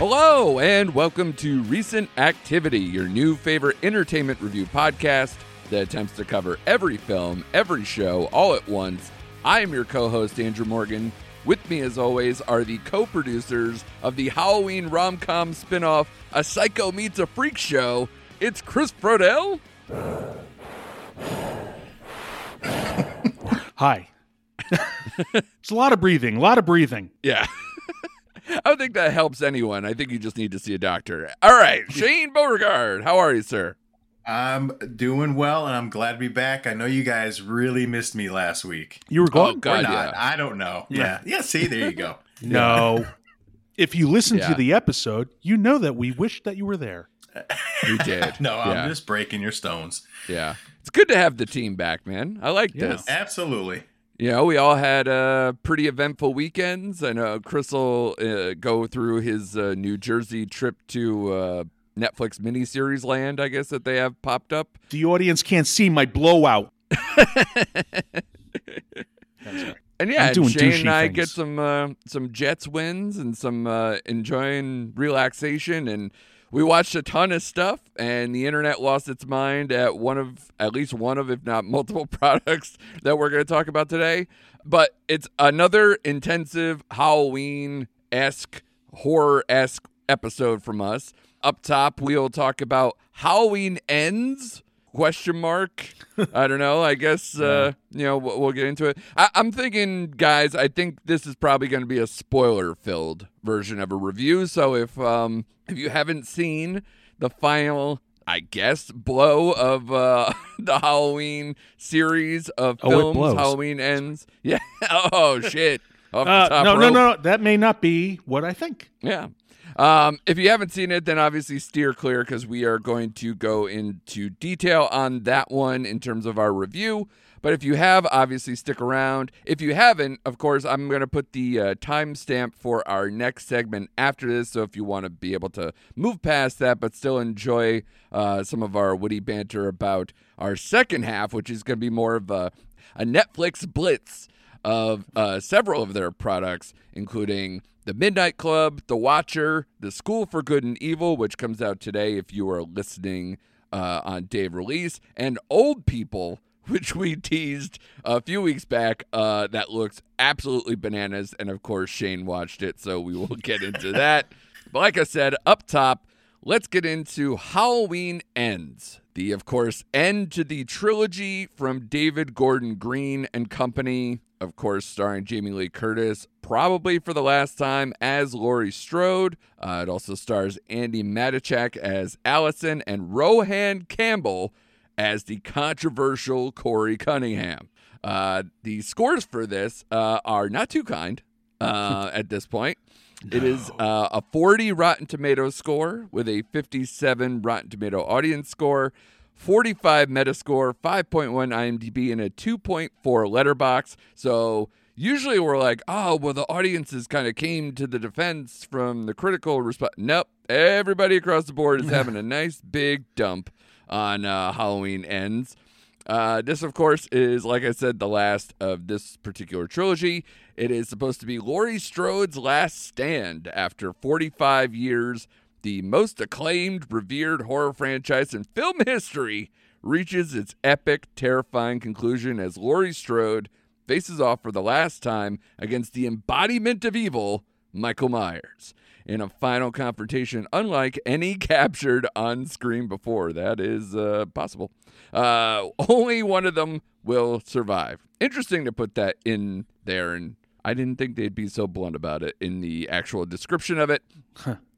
Hello, and welcome to Recent Activity, your new favorite entertainment review podcast that attempts to cover every film, every show, all at once. I am your co host, Andrew Morgan. With me, as always, are the co producers of the Halloween rom com spin off, A Psycho Meets a Freak Show. It's Chris Brodell. Hi. it's a lot of breathing, a lot of breathing. Yeah. I don't think that helps anyone. I think you just need to see a doctor. All right, Shane Beauregard, how are you, sir? I'm doing well, and I'm glad to be back. I know you guys really missed me last week. You were Oh, gone? God, or not? yeah. I don't know. Yeah, yeah. See, there you go. No. If you listen Yeah. to the episode, you know that we wished that you were there. We did. No, yeah. I'm just breaking your stones. Yeah. It's good to have the team back, man. I like Yeah. this. Absolutely. You know, we all had uh, pretty eventful weekends. I know Chris will uh, go through his uh, New Jersey trip to uh, Netflix miniseries land, I guess, that they have popped up. The audience can't see my blowout. And yeah, I'm and doing Shane and I things. get some uh, some Jets wins and some uh, enjoying relaxation, and we watched a ton of stuff. And the internet lost its mind at one of at least one of, if not multiple, products that we're going to talk about today. But it's another intensive Halloween esque, horror esque episode from us. Up top, we'll talk about Halloween ends question mark? I don't know i guess uh you know we'll, we'll get into it. I, i'm thinking guys i think this is probably going to be a spoiler filled version of a review so if um if you haven't seen the final i guess blow of uh the halloween series of Oh, films halloween ends. Yeah. Oh shit. Off the Uh, top no, no, no. That may not be what I think. Yeah. Um, if you haven't seen it, then obviously steer clear because we are going to go into detail on that one in terms of our review. But if you have, obviously stick around. If you haven't, of course, I'm going to put the uh, timestamp for our next segment after this. So if you want to be able to move past that, but still enjoy uh, some of our witty banter about our second half, which is going to be more of a, a Netflix blitz of uh, several of their products, including The Midnight Club, The Watcher, The School for Good and Evil, which comes out today if you are listening uh, on day of release, and Old People, which we teased a few weeks back. Uh, that looks absolutely bananas. And of course, Shane watched it, so we will get into that. But like I said, up top, let's get into Halloween Ends. The, of course, end to the trilogy from David Gordon Green and Company, of course, starring Jamie Lee Curtis, probably for the last time as Laurie Strode. Uh, it also stars Andi Matichak as Allison and Rohan Campbell as the controversial Corey Cunningham. Uh, the scores for this uh, are not too kind uh, at this point. It is uh, a 40 Rotten Tomato score with a 57 Rotten Tomato audience score, 45 Metascore, 5.1 IMDb, and a 2.4 Letterboxd. So usually we're like, oh, well, the audiences kind of came to the defense from the critical response. Nope, everybody across the board is having a nice big dump on uh, Halloween Ends. Uh, this, of course, is, like I said, the last of this particular trilogy. It is supposed to be Laurie Strode's last stand after 45 years. The most acclaimed, revered horror franchise in film history reaches its epic, terrifying conclusion as Laurie Strode faces off for the last time against the embodiment of evil, Michael Myers, in a final confrontation unlike any captured on screen before. That is uh, possible. Uh, only one of them will survive. Interesting to put that in there, and I didn't think they'd be so blunt about it in the actual description of it.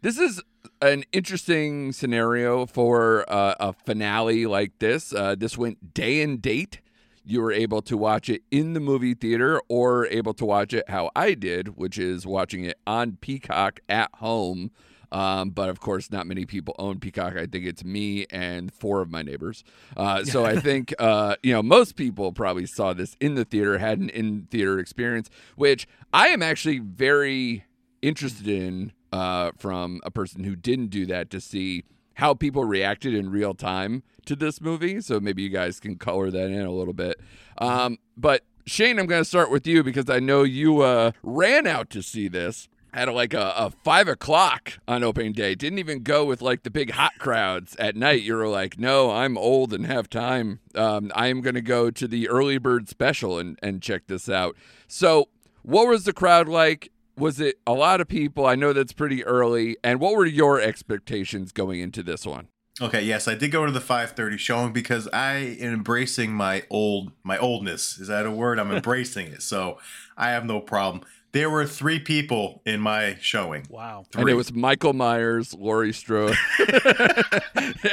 This is an interesting scenario for uh, a finale like this. Uh, this went day and date. You were able to watch it in the movie theater or able to watch it how I did, which is watching it on Peacock at home. Um, but of course, not many people own Peacock. I think it's me and four of my neighbors. Uh, so I think uh, you know most people probably saw this in the theater, had an in theater experience, which I am actually very interested in uh, from a person who didn't do that to see how people reacted in real time to this movie. So maybe you guys can color that in a little bit. Um, but Shane, I'm going to start with you because I know you uh, ran out to see this. had a, like a, a five o'clock on opening day. Didn't even go with like the big hot crowds at night. You were like, no, I'm old and have time. Um, I am going to go to the early bird special and, and check this out. So, what was the crowd like? Was it a lot of people? I know that's pretty early. And what were your expectations going into this one? Okay, yes, I did go to the 5:30 showing because I am embracing my old my oldness. Is that a word? I'm embracing it. So, I have no problem. There were three people in my showing. Wow. And it was Michael Myers, Laurie Strode,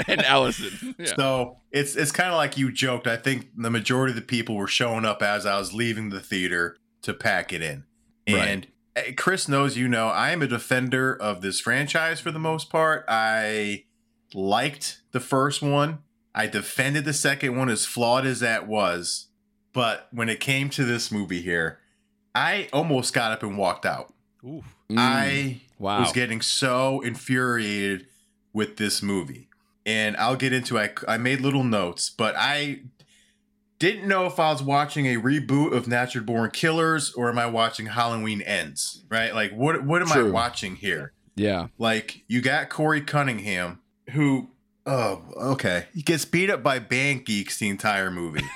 and Allison. Yeah. So it's it's kind of like you joked. I think the majority of the people were showing up as I was leaving the theater to pack it in. And eh, Chris knows, you know, I am a defender of this franchise for the most part. I liked the first one. I defended the second one as flawed as that was. But when it came to this movie here, I almost got up and walked out. Ooh. Mm, I wow. was getting so infuriated with this movie. And I'll get into I I made little notes, but I didn't know if I was watching a reboot of Natural Born Killers or am I watching Halloween Ends, right? Like what what am I watching here? yeah. Like you got Corey Cunningham who oh, okay. He gets beat up by band geeks the entire movie.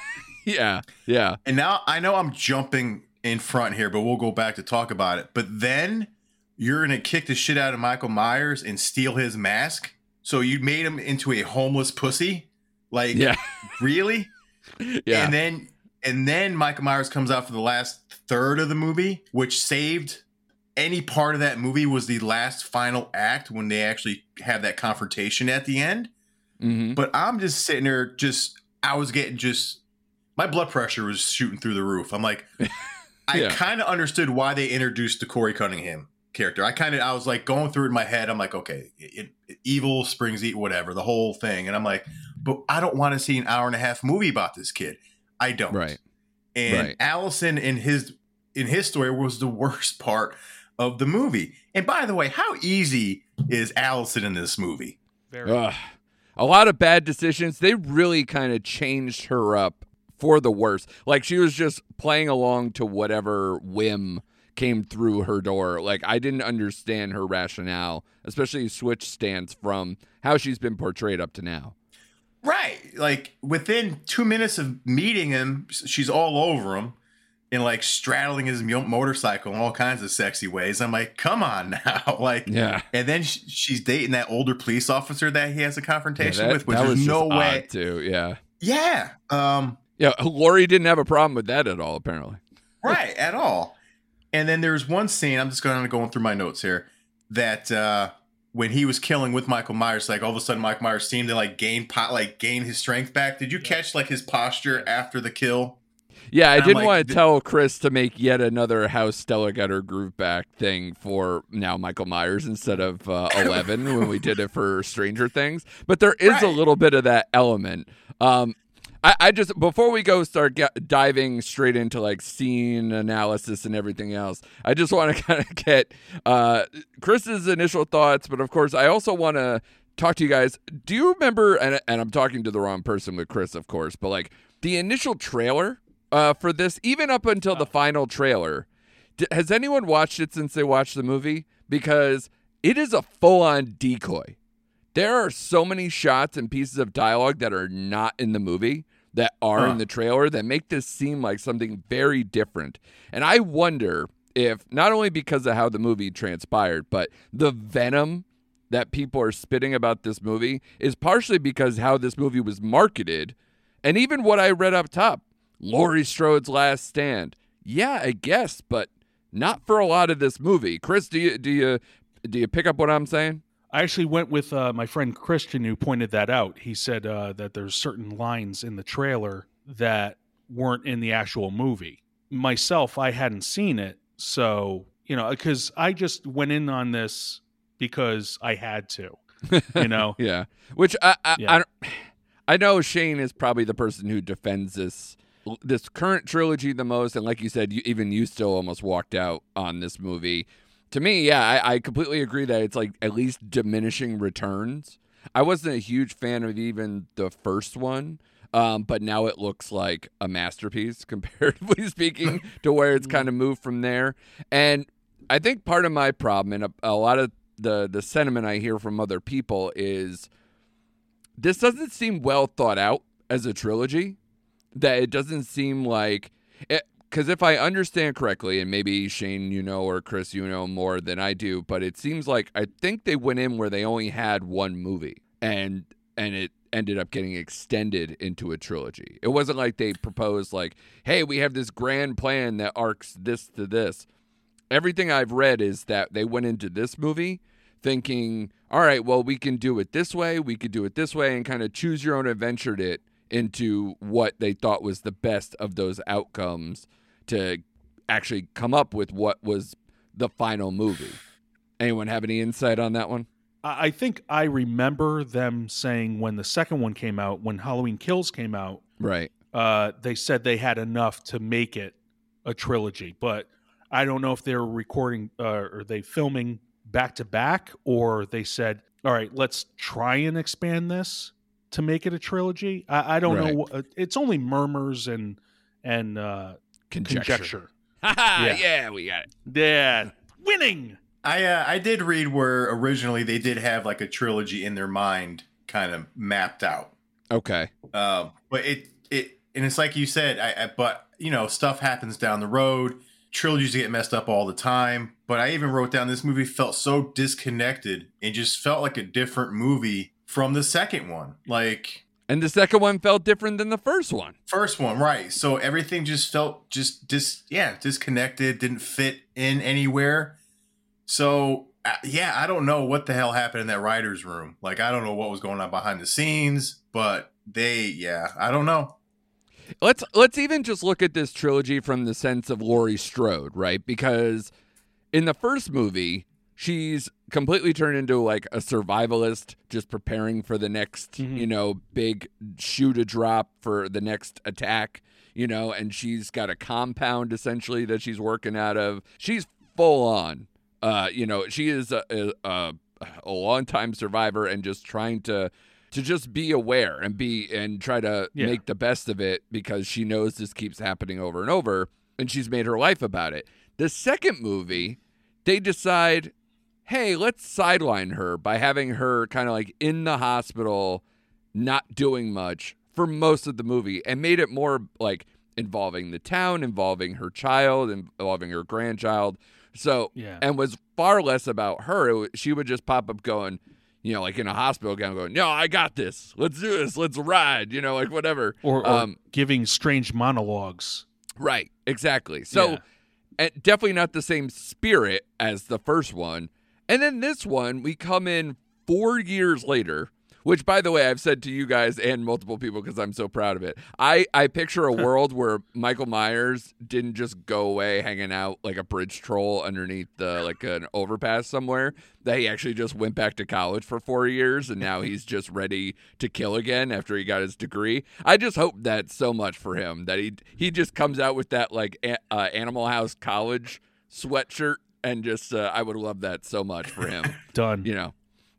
Yeah. Yeah. And now I know I'm jumping in front here, but we'll go back to talk about it. But then you're gonna kick the shit out of Michael Myers and steal his mask. So you made him into a homeless pussy? Like Yeah. really? Yeah. And then and then Michael Myers comes out for the last third of the movie, which saved any part of that movie was the last final act when they actually have that confrontation at the end. hmm But I'm just sitting there, just I was getting just my blood pressure was shooting through the roof. I'm like, I kind of understood why they introduced the Corey Cunningham character. I kind of I was like going through it in my head. I'm like, okay, it, it- evil springs eat whatever the whole thing, and I'm like, but I don't want to see an hour and a half movie about this kid. I don't. Right. And Right. Allison in his in his story was the worst part of the movie. And by the way, how easy is Allison in this movie? Very. Ugh. A lot of bad decisions. They really kind of changed her up for the worse. Like she was just playing along to whatever whim came through her door. Like I didn't understand her rationale, especially switch stance from how she's been portrayed up to now. Right. Like within two minutes of meeting him, she's all over him and like straddling his motorcycle in all kinds of sexy ways. I'm like, come on now. like, Yeah. and then sh- she's dating that older police officer that he has a Yeah, confrontation that, with, which was no way. too. Yeah. Yeah. Um, Yeah. Laurie didn't have a problem with that at all, apparently. right at all. And then there's one scene. I'm just going to going through my notes here that uh, when he was killing with Michael Myers, like all of a sudden Michael Myers seemed to like gain pot, like gain his strength back. Did you catch like his posture after the kill? Yeah, I I'm didn't like, want to th- tell Chris to make yet another How Stella got her groove back thing for now Michael Myers instead of uh, 11 when we did it for Stranger Things. But there is a little bit of that element. Um, I, I just, before we go start get, diving straight into like scene analysis and everything else, I just want to kind of get uh, Chris's initial thoughts. But of course, I also want to talk to you guys. Do you remember, and, and I'm talking to the wrong person with Chris, of course, but like the initial trailer uh, for this, even up until the final trailer. D- has anyone watched it since they watched the movie? Because it is a full on decoy. There are so many shots and pieces of dialogue that are not in the movie that are Huh. in the trailer that make this seem like something very different. And I wonder if not only because of how the movie transpired, but the venom that people are spitting about this movie is partially because how this movie was marketed and even what I read up top. Laurie Strode's last stand. Yeah, I guess, but not for a lot of this movie. Chris, do you do you do you pick up what I'm saying? I actually went with uh, my friend Christian who pointed that out. He said uh, that there's certain lines in the trailer that weren't in the actual movie. Myself, I hadn't seen it, so you know, because I just went in on this because I had to. You know, Yeah. Which I I, Yeah. I, I know Shane is probably the person who defends this this current trilogy the most, and like you said, you, even you still almost walked out on this movie. To me, yeah, I, I completely agree that it's like at least diminishing returns. I wasn't a huge fan of even the first one, um, but now it looks like a masterpiece comparatively speaking to where it's kind of moved from there. And I think part of my problem and a, a lot of the the sentiment I hear from other people is this doesn't seem well thought out as a trilogy. That it doesn't seem like because if I understand correctly, and maybe Shane, you know, or Chris, you know more than I do, but it seems like I think they went in where they only had one movie, and and it ended up getting extended into a trilogy. It wasn't like they proposed like, "Hey, we have this grand plan that arcs this to this." Everything I've read is that they went into this movie thinking, "All right, well, we can do it this way, we could do it this way," and kind of choose your own adventure it into what they thought was the best of those outcomes to actually come up with what was the final movie. Anyone have any insight on that one? I think I remember them saying when the second one came out, when Halloween Kills came out, right? Uh, they said they had enough to make it a trilogy, but I don't know if they're recording uh, or they filming back to back, or they said, "All right, let's try and expand this to make it a trilogy." I, I don't right. know. It's only murmurs and and uh, conjecture. conjecture. yeah. yeah, we got it. Yeah, winning. I uh, I did read where originally they did have like a trilogy in their mind, kind of mapped out. Okay. Uh, but it it and it's like you said, I, I but you know stuff happens down the road. Trilogies get messed up all the time. But I even wrote down this movie felt so disconnected and just felt like a different movie from the second one. Like and the second one felt different than the first one. First one, right. So everything just felt just dis yeah, disconnected, didn't fit in anywhere. So uh, yeah, I don't know what the hell happened in that writers room. Like I don't know what was going on behind the scenes, but they yeah, I don't know. Let's let's even just look at this trilogy from the sense of Laurie Strode, right? Because in the first movie, she's completely turned into like a survivalist just preparing for the next mm-hmm. you know big shoe to drop for the next attack you know and she's got a compound essentially that she's working out of she's full on uh you know she is a a, a long time survivor and just trying to to just be aware and be and try to yeah. make the best of it because she knows this keeps happening over and over and she's made her life about it the second movie they decide hey, let's sideline her by having her kind of like in the hospital, not doing much for most of the movie, and made it more like involving the town, involving her child, involving her grandchild. So, yeah. and was far less about her. Was, she would just pop up going, you know, like in a hospital gown, going, "No, I got this. Let's do this. Let's ride." You know, like whatever. Or, or um, giving strange monologues. Right. Exactly. So, yeah. definitely not the same spirit as the first one. And then this one, we come in four years later, which, by the way, I've said to you guys and multiple people because I'm so proud of it. I, I picture a world where Michael Myers didn't just go away hanging out like a bridge troll underneath the like an overpass somewhere. That he actually just went back to college for four years and now he's just ready to kill again after he got his degree. I just hope that so much for him that he he just comes out with that like a, uh, Animal House college sweatshirt and just uh, I would love that so much for him. Done. You know,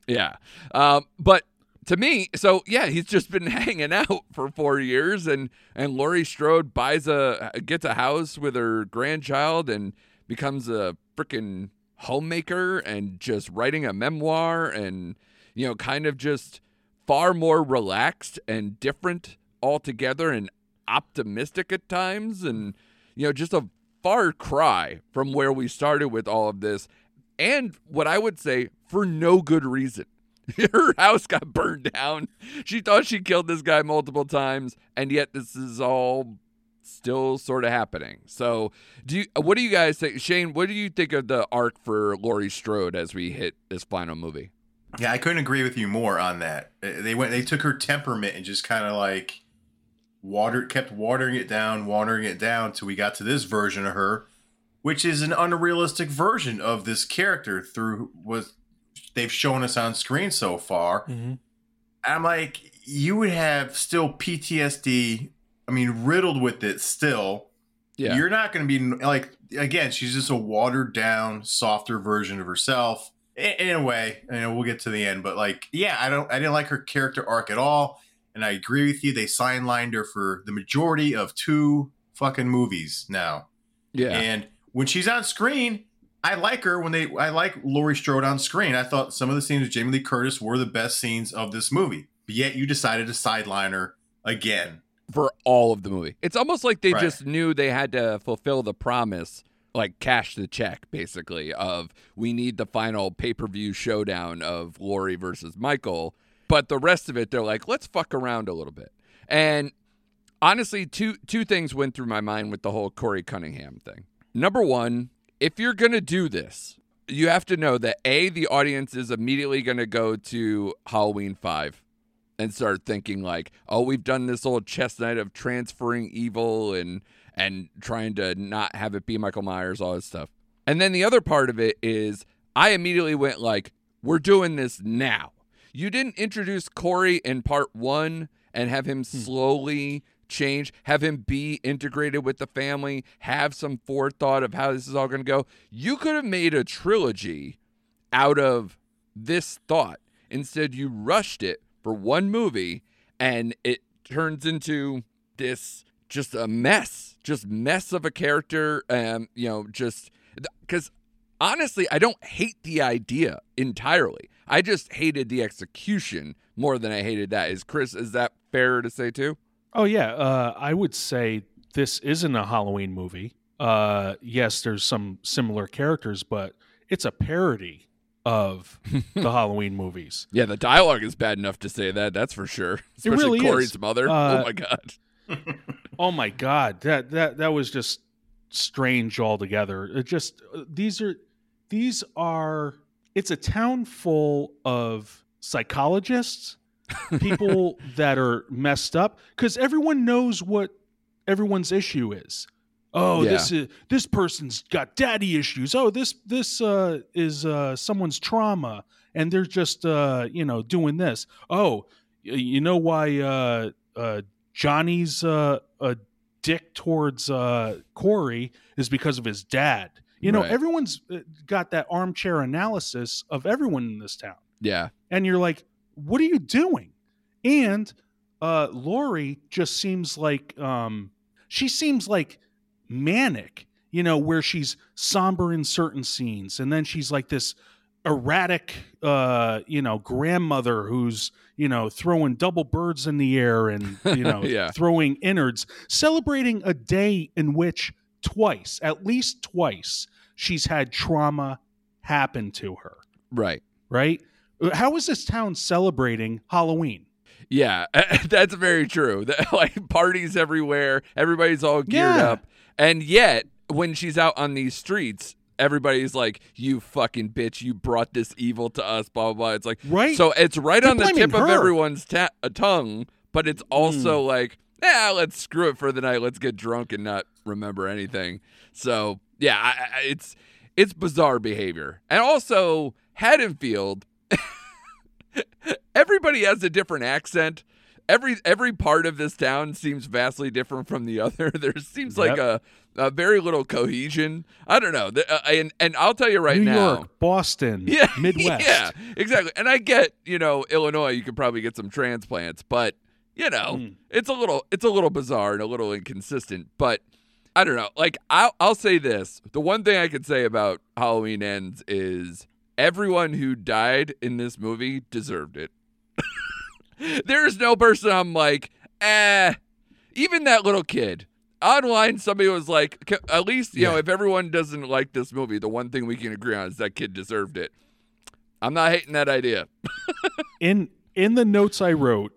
yeah. Um, but to me, so yeah, he's just been hanging out for four years, and and Laurie Strode buys a gets a house with her grandchild and becomes a freaking homemaker and just writing a memoir and you know kind of just far more relaxed and different altogether and optimistic at times and you know just a far cry from where we started with all of this, and what I would say for no good reason. Her house got burned down. She thought she killed this guy multiple times, and yet this is all still sort of happening. So, do you? What do you guys think, Shane? What do you think of the arc for Laurie Strode as we hit this final movie? Yeah, I couldn't agree with you more on that. They went, they took her temperament and just kind of like watered kept watering it down, watering it down till we got to this version of her, which is an unrealistic version of this character through what they've shown us on screen so far. Mm-hmm. I'm like, you would have still PTSD. I mean, riddled with it still. Yeah. You're not going to be like again. She's just a watered down, softer version of herself. In, in a way, And we'll get to the end, but like, yeah, I don't. I didn't like her character arc at all. And I agree with you. They sidelined her for the majority of two fucking movies now. Yeah. And when she's on screen, I like her when they. I like Laurie Strode on screen. I thought some of the scenes with Jamie Lee Curtis were the best scenes of this movie. But yet you decided to sideline her again. for all of the movie. It's almost like they Right. just knew they had to fulfill the promise, like cash the check, basically, of we need the final pay per view showdown of Laurie versus Michael. But the rest of it, they're like, let's fuck around a little bit. And honestly, two two things went through my mind with the whole Corey Cunningham thing. Number one, if you're gonna do this, you have to know that a the audience is immediately gonna go to Halloween five and start thinking like, oh, we've done this old chess night of transferring evil and and trying to not have it be Michael Myers, all this stuff. And then the other part of it is I immediately went like, we're doing this now. You didn't introduce Corey in part one and have him slowly change, have him be integrated with the family, have some forethought of how this is all going to go. You could have made a trilogy out of this thought. Instead, you rushed it for one movie and it turns into this just a mess, just mess of a character. Um, you know, just because honestly, I don't hate the idea entirely. I just hated the execution more than I hated that. Is Chris, is that fair to say too? Oh yeah, uh, I would say this isn't a Halloween movie. Uh, yes, there's some similar characters, but it's a parody of the Halloween movies. Yeah, the dialogue is bad enough to say that. That's for sure. Especially really Corey's is. mother. Uh, oh my god. Oh my god, that that that was just strange altogether. It just uh, these are these are it's a town full of psychologists, people that are messed up cuz everyone knows what everyone's issue is. Oh, Yeah. this is this person's got daddy issues. Oh, this this uh, is uh, someone's trauma, and they're just uh, you know doing this. Oh, you know why uh, uh, Johnny's uh, a dick towards uh, Corey is because of his dad. You know, Right. everyone's uh, got that armchair analysis of everyone in this town, Yeah. and you're like, what are you doing? And uh, Laurie just seems like um, she seems like manic, you know, where she's somber in certain scenes, and then she's like this erratic, uh, you know, grandmother who's you know throwing double birds in the air and you know Yeah. throwing innards, celebrating a day in which twice, at least twice, she's had trauma happen to her. Right. Right? How is this town celebrating Halloween? Yeah, that's very true. That, like parties everywhere, everybody's all geared Yeah. up, and yet when she's out on these streets, everybody's like, "You fucking bitch! You brought this evil to us." Blah blah. blah. It's like Right? so it's right They're on the blaming tip of everyone's ta- uh, tongue, but it's also Hmm. like, yeah, let's screw it for the night. Let's get drunk and not remember anything. So yeah, I, I, it's it's bizarre behavior, and also Haddonfield. everybody has a different accent. Every every part of this town seems vastly different from the other. There seems like a, a very little cohesion. I don't know. The- uh, and and I'll tell you right now New now. York, Boston, Yeah, Midwest. Yeah, exactly. And I get, you know, Illinois, you could probably get some transplants, but you know, Mm. it's a little it's a little bizarre and a little inconsistent. But I don't know. Like I'll I'll say this. The one thing I could say about Halloween Ends is everyone who died in this movie deserved it. There's no person I'm like, eh. Even that little kid. Online, somebody was like, at least, you know, if everyone doesn't like this movie, the one thing we can agree on is that kid deserved it. I'm not hating that idea. In in the notes I wrote,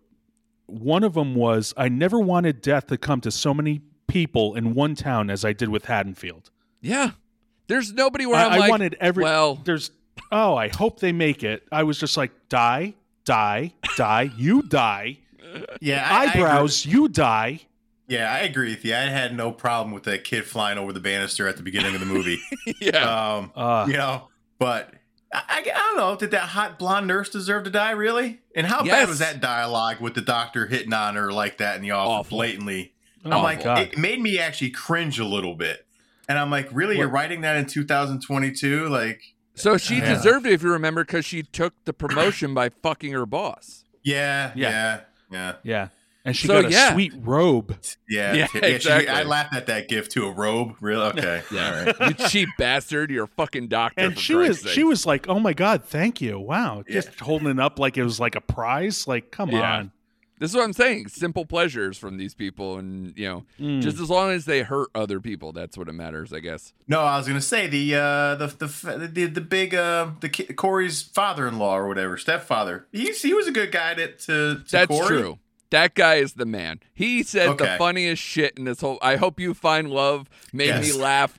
one of them was I never wanted death to come to so many people in one town as I did with Haddonfield. Yeah. There's nobody where I, I'm I like, wanted every well, there's oh, I hope they make it. I was just like, die, die, die, you die. Yeah, I- I. Eyebrows, you die. Yeah, I agree with you. I had no problem with that kid flying over the banister at the beginning of the movie. yeah. um, Uh, you know, but I, I, I don't know. Did that hot blonde nurse deserve to die? Really? And how Yes. bad was that dialogue with the doctor hitting on her like that in the office, Awful. blatantly? oh I'm my like, God. it made me actually cringe a little bit. And I'm like, really? You're writing that in 2022? Like, so she Yeah. deserved it, if you remember, because she took the promotion by fucking her boss. yeah, Yeah. yeah, yeah. Yeah. and she So, got a yeah. sweet robe. Yeah, Yeah, yeah, she- I laughed at that gift too. A robe, really? Okay, Yeah. all right. you cheap bastard. You're a fucking doctor. And for she was sake. she was like, "Oh my god, thank you! Wow!" Yeah. Just holding it up like it was like a prize. Like, come Yeah. on. This is what I'm saying. Simple pleasures from these people, and you know, Mm. just as long as they hurt other people, that's what it matters, I guess. No, I was gonna say the uh, the the the, the big uh, the ki- Corey's father-in-law or whatever stepfather. He's he was a good guy to to, to That's Corey. true. That guy is the man. He said the funniest shit in this whole. I hope you find love. Made Yes. me laugh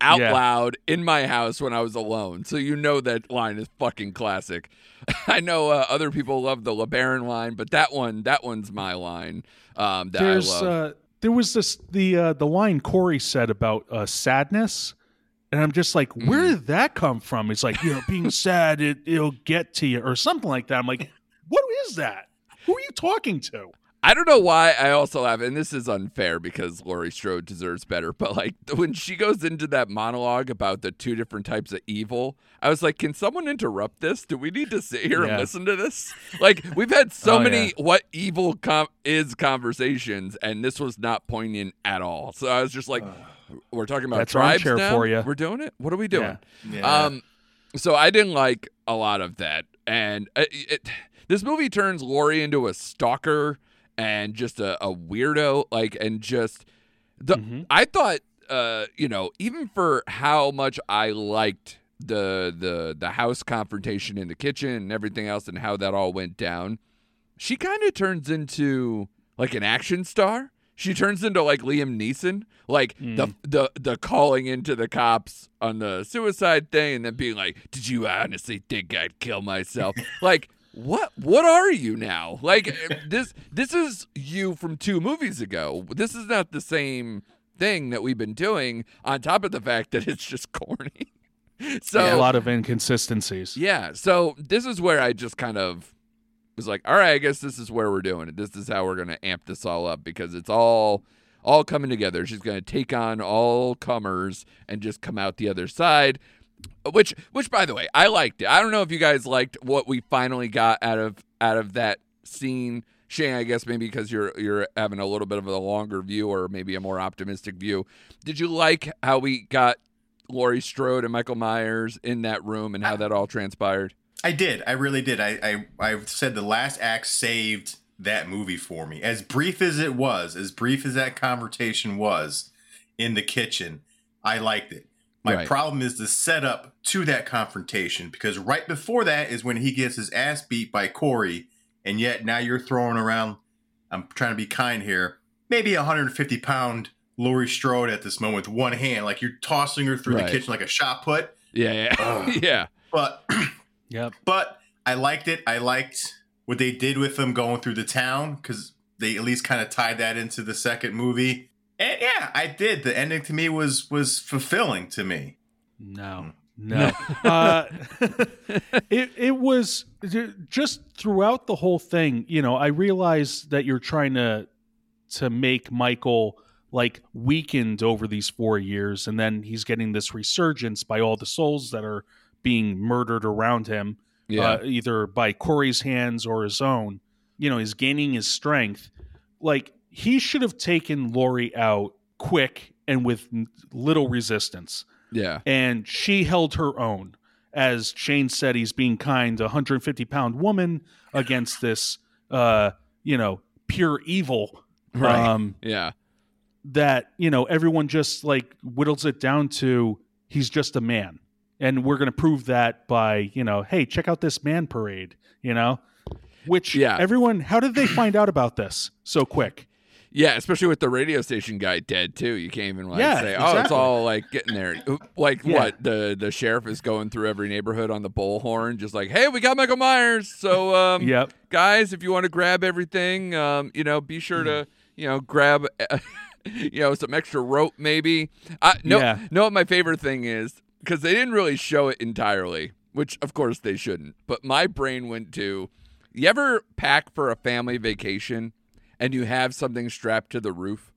out Yeah. loud in my house when I was alone. So you know that line is fucking classic. I know uh, other people love the LeBaron line, but that one, that one's my line. Um, that There's I love. uh, there was this the uh, the line Corey said about uh, sadness, and I'm just like, where Mm. did that come from? It's like you know, being sad it it'll get to you or something like that. I'm like, what is that? Who are you talking to? I don't know why I also have, and this is unfair because Laurie Strode deserves better, but like when she goes into that monologue about the two different types of evil, I was like, can someone interrupt this? Do we need to sit here and listen to this? Like, we've had so Oh, many what evil com- is conversations, and this was not poignant at all. So I was just like, we're talking about That's tribes armchair now? for ya. We're doing it? What are we doing? Yeah. Yeah. Um, so I didn't like a lot of that, and it, it, this movie turns Laurie into a stalker and just a, a weirdo. Like, and just the Mhm. I thought, uh, you know, even for how much I liked the the the house confrontation in the kitchen and everything else, and how that all went down, she kind of turns into like an action star. She turns into like Liam Neeson, like the the the calling into the cops on the suicide thing, and then being like, "Did you honestly think I'd kill myself?" like, what what are you now? Like eh, this this is you from two movies ago. This is not the same thing that we've been doing. On top of the fact that it's just corny. so a lot of inconsistencies. yeah, so this is where I just kind of was like, all right, I guess this is where we're doing it. This is how we're going to amp this all up because it's all all coming together. She's going to take on all comers and just come out the other side. Which which by the way, I liked it. I don't know if you guys liked what we finally got out of out of that scene. Shane, I guess maybe because you're you're having a little bit of a longer view or maybe a more optimistic view. Did you like how we got Laurie Strode and Michael Myers in that room and how that all transpired? I did. I really did. I, I I said the last act saved that movie for me. As brief as it was, as brief as that conversation was in the kitchen, I liked it. My Right. problem is the setup to that confrontation because right before that is when he gets his ass beat by Corey, and yet now you're throwing around. I'm trying to be kind here. Maybe 150 pound Laurie Strode at this moment with one hand, like you're tossing her through Right. the kitchen like a shot put. Yeah, yeah, Ugh. yeah. But Yep. but I liked it. I liked what they did with them going through the town because they at least kind of tied that into the second movie. And yeah, I did. The ending to me was was fulfilling to me. No, no. uh, it it was just throughout the whole thing. You know, I realize that you're trying to to make Michael like weakened over these four years, and then he's getting this resurgence by all the souls that are being murdered around him, Yeah. uh, either by Corey's hands or his own. You know, he's gaining his strength. Like he should have taken Laurie out quick and with little resistance yeah. and she held her own. As Shane said, he's being kind, a 150 pound woman against this, uh, you know, pure evil. Right. Um, Yeah. that you know everyone just like whittles it down to he's just a man, and we're going to prove that by you know, hey, check out this man parade, you know, which Yeah. everyone. How did they find out about this so quick? Yeah, especially with the radio station guy dead too. You can't even like Yeah, say, "Oh, it's all like getting there." Like Yeah. what? The the sheriff is going through every neighborhood on the bullhorn, just like, "Hey, we got Michael Myers." So, um, Yep. guys, if you want to grab everything, um, you know, be sure to you know grab, you know, some extra rope maybe. I no, Yeah. what my favorite thing is because they didn't really show it entirely, which of course they shouldn't. But my brain went to, you ever pack for a family vacation and you have something strapped to the roof?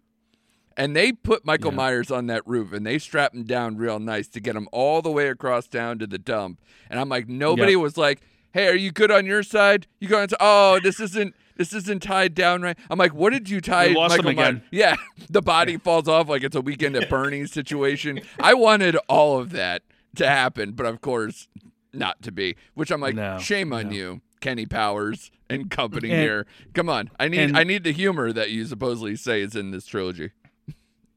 And they put Michael Yeah. Myers on that roof and they strapped him down real nice to get him all the way across down to the dump. And I'm like, nobody Yep. was like, "Hey, are you good on your side? You going to? Oh, this isn't." This isn't tied down right. I'm like, what did you tie? We lost him Michael again. Myers- Yeah, the body falls off like it's a weekend at Bernie's situation. I wanted all of that to happen, but of course, not to be. Which I'm like, No, shame on no. you, Kenny Powers and company And- here. Come on, I need and- I need the humor that you supposedly say is in this trilogy.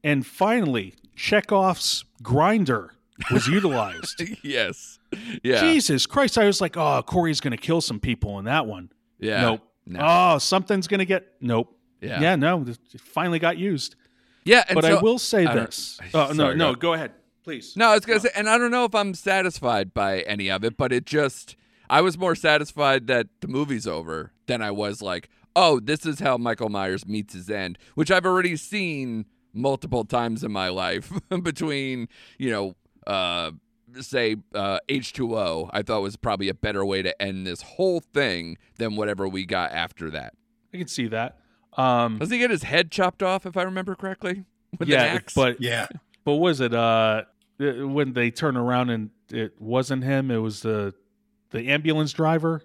And finally, Chekhov's grinder was utilized. yes, yeah, Jesus Christ! I was like, oh, Corey's going to kill some people in that one. yeah, Nope. no. Oh, something's going to get. Nope. yeah, Yeah. no, it finally got used. yeah. And but so, I will say I this. Oh, no, no, go- ahead, please. No, I was gonna say, and I don't know if I'm satisfied by any of it, but it just I was more satisfied that the movie's over than I was like, oh, this is how Michael Myers meets his end, which I've already seen multiple times in my life between, you know, uh say uh H2O, I thought was probably a better way to end this whole thing than whatever we got after that. I can see that. Um, Doesn't he get his head chopped off if I remember correctly? With yeah, axe? but Yeah. but was it uh uh, when they turn around and it wasn't him? It was the the ambulance driver.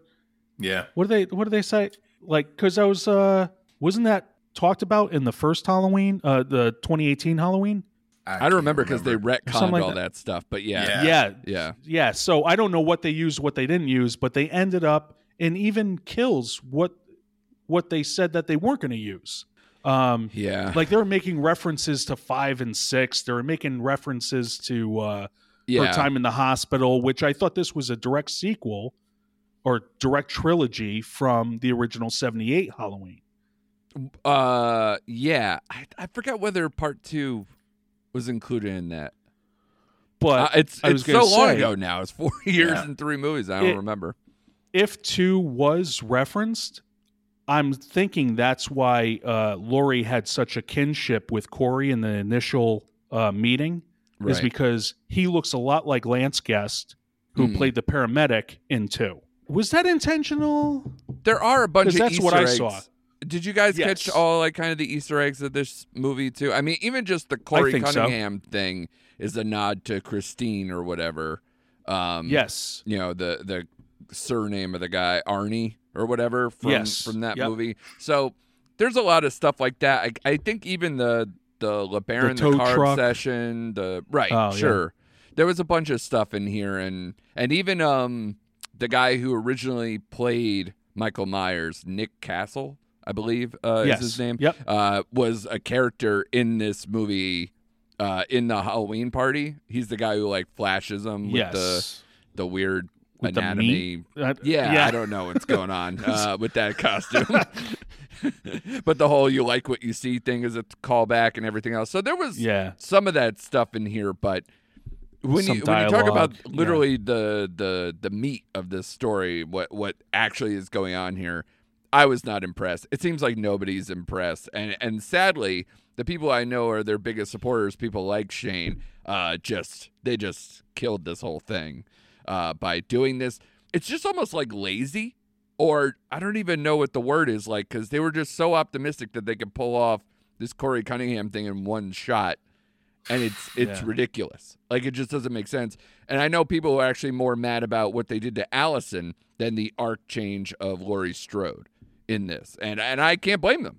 Yeah. What do they What do they say? Like, because I was uh wasn't that talked about in the first Halloween, uh, the 2018 Halloween? I don't remember because they Something retconned like all that. that stuff. But yeah, Yeah. yeah, yeah. yeah. So I don't know what they used, what they didn't use, but they ended up and even kills what what they said that they weren't going to use. Um, Yeah. like they were making references to five and six. They were making references to uh, yeah. her time in the hospital, which I thought this was a direct sequel or direct trilogy from the original '78 Halloween. Uh, yeah. I, I forgot whether part two was included in that. But Uh, it's it's so long say- ago now. It's four years Yeah. and three movies. I don't It- remember. if two was referenced, I'm thinking that's why uh, Laurie had such a kinship with Corey in the initial uh, meeting, is because he looks a lot like Lance Guest, who Hmm. played the paramedic in two. Was that intentional? There are a bunch of that's Easter what I eggs. saw. Did you guys Yes. catch all like kind of the Easter eggs of this movie too? I mean, even just the Corey think so. Cunningham thing is a nod to Christine or whatever. Um, Yes. you know the the surname of the guy Arnie or whatever from Yes. from that Yep. movie. So there's a lot of stuff like that. I, I think even the the LeBaron the, tow card truck. session, the right, Oh, yeah. sure. There was a bunch of stuff in here, and and even um the guy who originally played Michael Myers, Nick Castle, I believe uh, yes. is his name, Yep. uh, was a character in this movie. Uh, in the Halloween party, he's the guy who like flashes with yes. the the weird With anatomy. Uh, yeah, I don't know what's going on uh, with that costume. but the whole "you like what you see" thing is a callback and everything else. So there was Yeah. some of that stuff in here, but when Some you when you talk about dialogue, yeah. literally the the the meat of this story, what what actually is going on here, I was not impressed. It seems like nobody's impressed, and and sadly, the people I know are their biggest supporters. People like Shane, uh, just they just killed this whole thing uh, by doing this. It's just almost like lazy, or I don't even know what the word is like because they were just so optimistic that they could pull off this Corey Cunningham thing in one shot, and it's it's Yeah. ridiculous. Like it just doesn't make sense. And I know people are actually more mad about what they did to Allison than the arc change of Laurie Strode in this, and and I can't blame them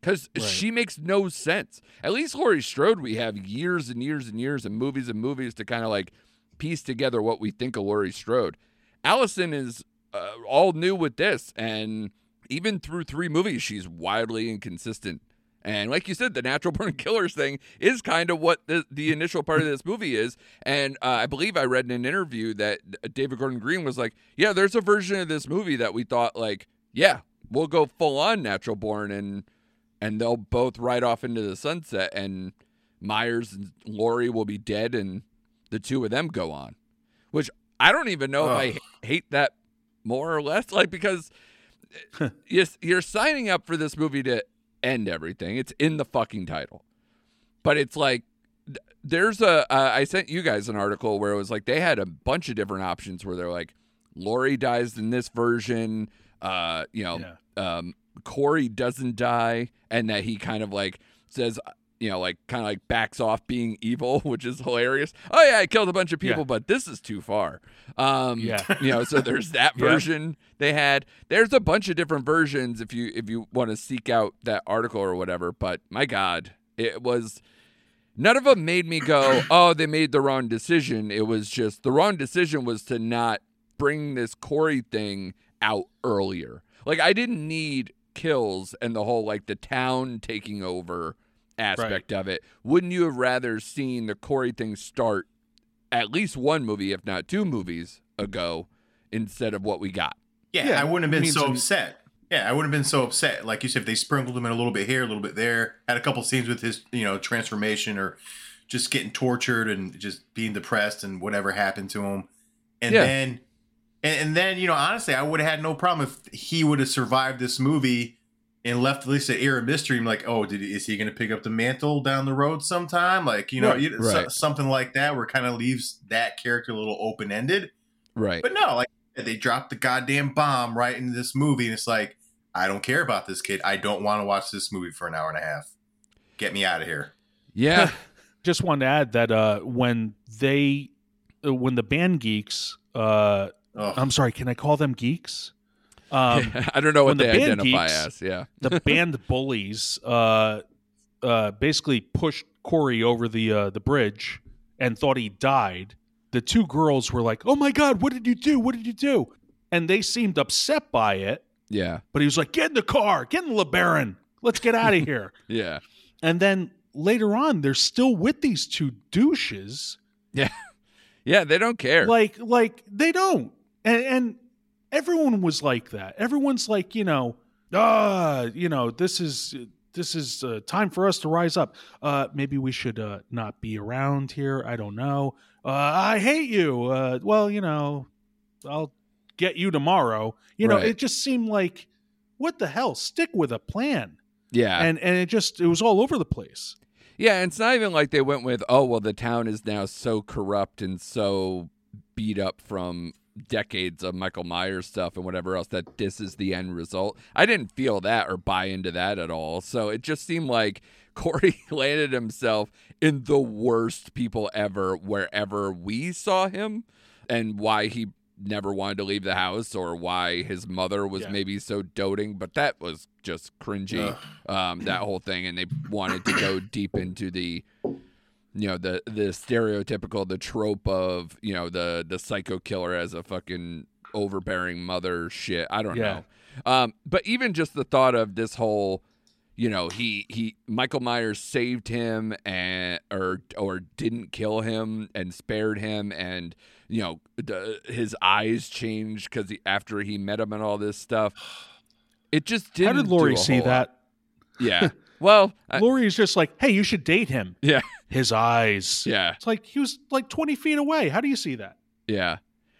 because Right. she makes no sense. At least Laurie Strode, we have years and years and years and movies and movies to kind of like piece together what we think of Laurie Strode. Allison is uh, all new with this, and even through three movies, she's wildly inconsistent. And like you said, the natural born killers thing is kind of what the, the initial part of this movie is. And uh, I believe I read in an interview that David Gordon Green was like, "Yeah, there's a version of this movie that we thought like, yeah, we'll go full on natural born and and they'll both ride off into the sunset, and Myers and Laurie will be dead, and the two of them go on." Which I don't even know if I hate that more or less, like because you're, you're signing up for this movie to end everything. It's in the fucking title, but it's like there's a. Uh, I sent you guys an article where it was like they had a bunch of different options where they're like, Laurie dies in this version. Uh, you know, Yeah. um, Corey doesn't die, and that he kind of like says, you know, like kind of like backs off being evil, which is hilarious. Oh yeah, I killed a bunch of people, Yeah. but this is too far. Um, Yeah. you know, so there's that Yeah. version they had. There's a bunch of different versions if you if you want to seek out that article or whatever. But my God, it was none of them made me go, oh, they made the wrong decision. It was just the wrong decision was to not bring this Corey thing out earlier. Like I didn't need kills and the whole like the town taking over aspect of it. Wouldn't you have rather seen the Corey thing start at least one movie, if not two movies ago, instead of what we got? Yeah, Yeah, I wouldn't have I been mean, so upset. Yeah, I wouldn't have been so upset. Like you said, if they sprinkled him in a little bit here, a little bit there, had a couple scenes with his, you know, transformation or just getting tortured and just being depressed and whatever happened to him. And Yeah. then and, and then, you know, honestly, I would have had no problem if he would have survived this movie and left at least an air of mystery. I'm like, oh, did he, is he going to pick up the mantle down the road sometime? Like, you know, Right, you- so- something like that where kind of leaves that character a little open ended. Right. But no, like they dropped the goddamn bomb right into this movie, and it's like, I don't care about this kid. I don't want to watch this movie for an hour and a half. Get me out of here. Yeah. Just wanted to add that uh, when they, uh, when the band geeks, uh, Ugh. I'm sorry, can I call them geeks? Um, I don't know what when the they identify geeks- as. Yeah. the band bullies uh, uh, basically pushed Corey over the uh, the bridge and thought he died. The two girls were like, "Oh my god, what did you do? What did you do?" And they seemed upset by it. Yeah. But he was like, "Get in the car, get in the LeBaron, let's get out of here." Yeah. and then later on, they're still with these two douches. Yeah, yeah. They don't care. Like, like they don't. And, and everyone was like that. Everyone's like, you know, ah, you know, this is this is uh, time for us to rise up. Uh, maybe we should uh, not be around here. I don't know. Uh, I hate you. Uh, well, you know, I'll get you tomorrow. You know, Right. it just seemed like, what the hell? Stick with a plan. yeah. And and it just it was all over the place. Yeah, and it's not even like they went with, oh, well, the town is now so corrupt and so beat up from decades of Michael Myers stuff and whatever else that this is the end result. I didn't feel that or buy into that at all. So it just seemed like Corey landed himself in the worst people ever wherever we saw him and why he never wanted to leave the house or why his mother was Yeah. maybe so doting, but that was just cringy um, that whole thing, and they wanted to go deep into the, you know, the the stereotypical, the trope of you know the the psycho killer as a fucking overbearing mother shit. I don't Yeah. know, um, but even just the thought of this whole, you know, he he Michael Myers saved him and or or didn't kill him and spared him and. You know, the, his eyes changed because after he met him and all this stuff, it just didn't. How did Laurie see lot. that? Yeah. Well, I, Laurie is just like, hey, you should date him. yeah, His eyes. yeah, It's like he was like 20 feet away. How do you see that? yeah.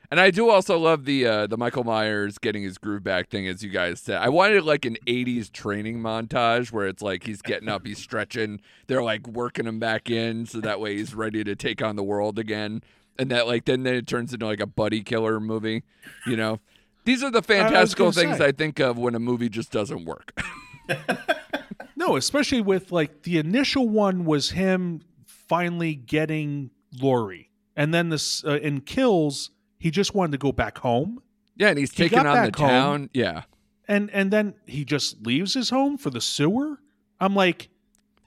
And I do also love the uh, the Michael Myers getting his groove back thing, as you guys said. I wanted like an '80s training montage where it's like he's getting up, he's stretching, they're like working him back in, so that way he's ready to take on the world again. And that like then then it turns into like a buddy killer movie, you know. These are the fantastical gonna things say. I think of when a movie just doesn't work. No, especially with like the initial one was him finally getting Laurie. And then this uh, in Kills, he just wanted to go back home. yeah, and he's He taking on the back home. town. Yeah, And and then he just leaves his home for the sewer. I'm like,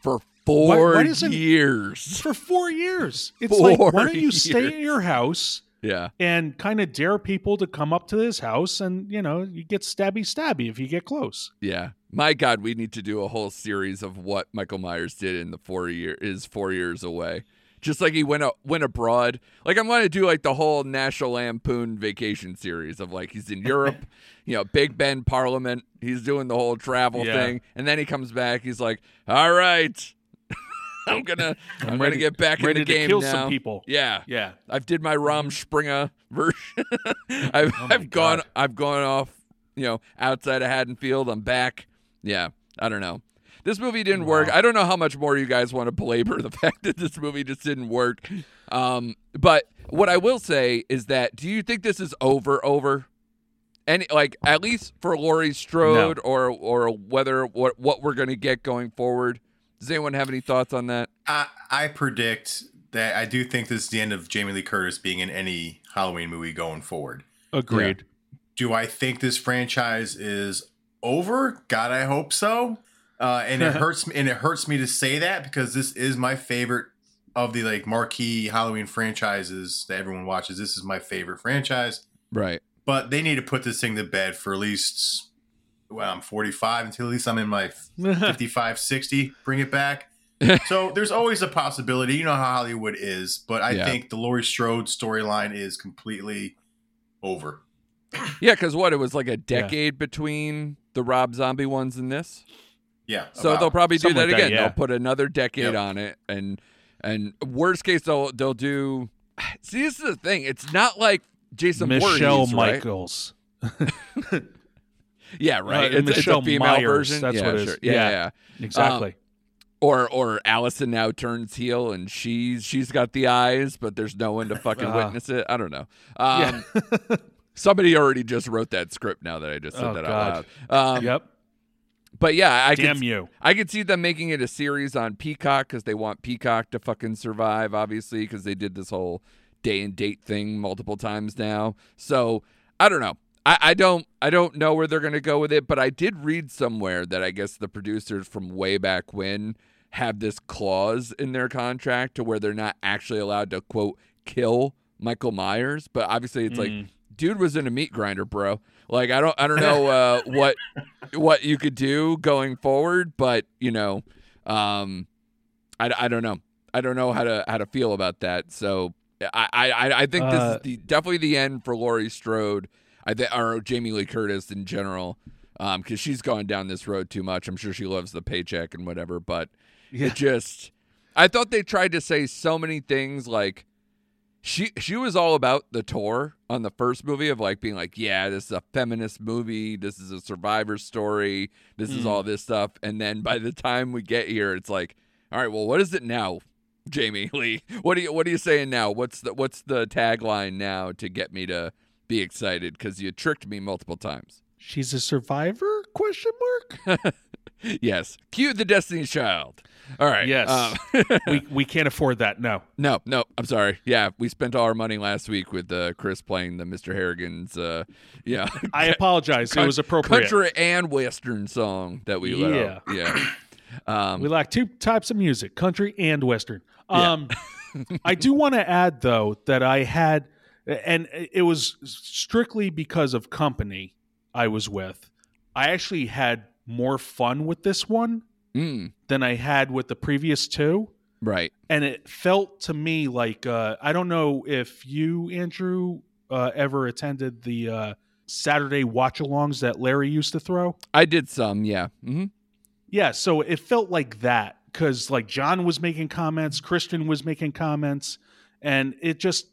for four why years. for four years. It's Four like, why don't you stay years. at your house Yeah. and kind of dare people to come up to this house and, you know, you get stabby stabby if you get close. Yeah. My God, we need to do a whole series of what Michael Myers did in the four year is four years away. Just like he went went abroad. Like I'm going to do like the whole National Lampoon Vacation series of like he's in Europe, you know, Big Ben Parliament. He's doing the whole travel Yeah. thing, and then he comes back. He's like, "All right, I'm gonna, I'm, gonna get back ready in the to game kill now." some people. Yeah, Yeah. I've did my Rumspringa version. I've Oh I've gone God. I've gone off, you know, outside of Haddonfield. I'm back. Yeah, I don't know. This movie didn't work. I don't know how much more you guys want to belabor the fact that this movie just didn't work. Um, but what I will say is that do you think this is over over? And like at least for Laurie Strode or or whether what what we're gonna get going forward, Does anyone have any thoughts on that? I, I predict that I do think this is the end of Jamie Lee Curtis being in any Halloween movie going forward. Agreed. Do I think this franchise is over? God, I hope so. Uh, and it hurts me, and it hurts me to say that because this is my favorite of the like marquee Halloween franchises that everyone watches. This is my favorite franchise, Right. but they need to put this thing to bed for at least well, I'm 45 until at least I'm in my 55, 60. Bring it back. so there's always a possibility. You know how Hollywood is, but I Yeah. think the Laurie Strode storyline is completely over. Yeah, because what? It was like a decade between the Rob Zombie ones and this. Yeah. So about- they'll probably do Something that like that, again. yeah. They'll put another decade Yep. on it, and and worst case they'll they'll do. See, this is the thing. It's not like Jason Michelle Voorhees, right? Yeah, right. Uh, it's, Michelle it's a female Myers, version. that's yeah, what it is. sure. Yeah, Yeah. yeah. Exactly. Or or Allison now turns heel and she's she's got the eyes, but there's no one to fucking Ah. witness it. I don't know. Um, yeah. Somebody already just wrote that script now that I just said Oh, that God. out loud. Um, yep. But yeah, I Damn could you. I could see them making it a series on Peacock because they want Peacock to fucking survive, obviously, because they did this whole day and date thing multiple times now. So I don't know. I, I don't I don't know where they're gonna go with it, but I did read somewhere that I guess the producers from way back when have this clause in their contract to where they're not actually allowed to quote kill Michael Myers. But obviously it's like Mm. dude was in a meat grinder, bro. Like I don't I don't know uh, what what you could do going forward, but you know, um, I, I don't know. I don't know how to how to feel about that. So I I, I think this Uh, is the, definitely the end for Laurie Strode. I think or Jamie Lee Curtis in general, um, because she's gone down this road too much. I'm sure she loves the paycheck and whatever, but Yeah. it just I thought they tried to say so many things like she she was all about the tour on the first movie of like being like yeah this is a feminist movie this is a survivor story this is Mm. all this stuff and then by the time we get here it's like all right well what is it now Jamie Lee what are you what are you saying now what's the what's the tagline now to get me to be excited because you tricked me multiple times She's a survivor? Question mark. yes cue the Destiny Child all right Yes. um, we we can't afford that. No. No, no, I'm sorry. Yeah, we spent all our money last week with uh, Chris playing the Mr. Harrigan's, uh, yeah, I apologize. Coun- it was appropriate. country and western song that we let out. Yeah, um, We like two types of music, country and western. Yeah. Um, I do want to add though that I had, and it was strictly because of company I was with. I actually had more fun with this one mm, than I had with the previous two. right. And it felt to me like uh, I don't know if you, Andrew, uh, ever attended the uh, Saturday watch-alongs that Larry used to throw. I did some. Yeah. hmm Yeah, so it felt like that because like John was making comments, Christian was making comments, and it just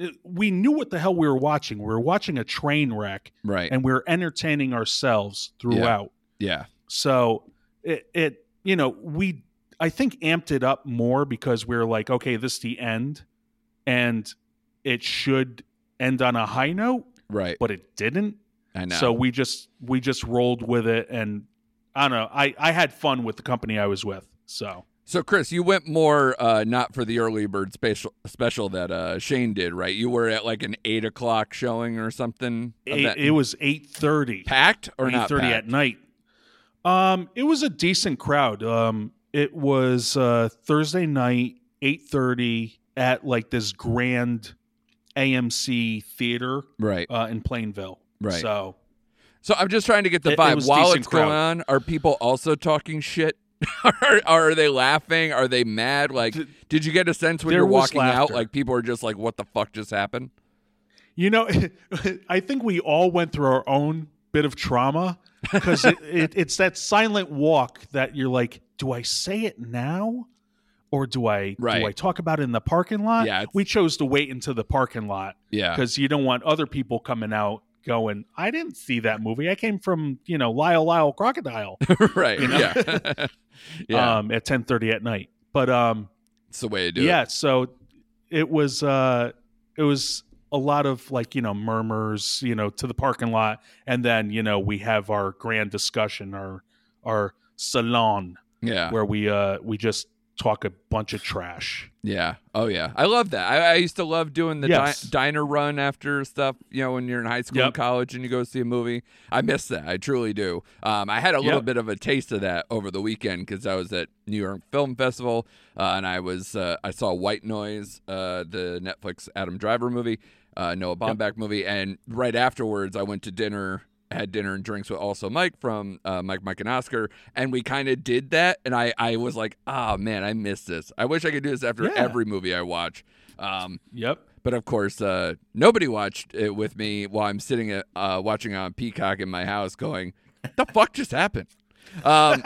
Uh, we knew what the hell we were watching. We were watching a train wreck, Right. and we were entertaining ourselves throughout. yeah. So it it you know we I think amped it up more because we are like okay this is the end, and it should end on a high note, Right. but it didn't. I know. So we just we just rolled with it, and I don't know. I I had fun with the company I was with. So So, Chris, you went more uh, not for the early bird special special that uh, Shane did, right? You were at like an eight o'clock showing or something. eight, that- it was eight thirty. packed or Eight not thirty at night. Um, it was a decent crowd. Um, it was uh, Thursday night, eight thirty at like this grand AMC theater Right. uh, in Plainville. Right. So So I'm just trying to get the It- it vibe was while it's going on. Are people also talking shit? are, are they laughing? Are they mad? Like, Th- did you get a sense when you're walking out? Like, people are just like, "What the fuck just happened?" You know, I think we all went through our own bit of trauma because it, it, it's that silent walk that you're like, do I say it now? Or do I Right. do I talk about it in the parking lot? Yeah, we chose to wait into the parking lot Yeah, because you don't want other people coming out going, I didn't see that movie. I came from you know Lyle Lyle Crocodile right. you know? Yeah, yeah. um, at ten thirty at night. But um, it's the way to do yeah it. so it was uh it was a lot of like you know murmurs you know to the parking lot and then you know we have our grand discussion our our salon Yeah. where we uh we just talk a bunch of trash. Yeah. Oh, yeah. I love that. I, I used to love doing the Yes. di- diner run after stuff, you know, when you're in high school and college and you go see a movie. I miss that. I truly do. Um, I had a little Yep. bit of a taste of that over the weekend because I was at New York Film Festival uh, and I was uh, I saw White Noise, uh, the Netflix Adam Driver movie, uh, Noah Baumbach movie, and right afterwards I went to dinner. Had dinner and drinks with also Mike from uh, Mike, Mike, and Oscar, and we kind of did that. And I, I was like, oh man, I miss this. I wish I could do this after Yeah. every movie I watch. Um, Yep. but of course, uh, nobody watched it with me while I'm sitting at, uh, watching on Peacock in my house, going, "The fuck just happened?" Um,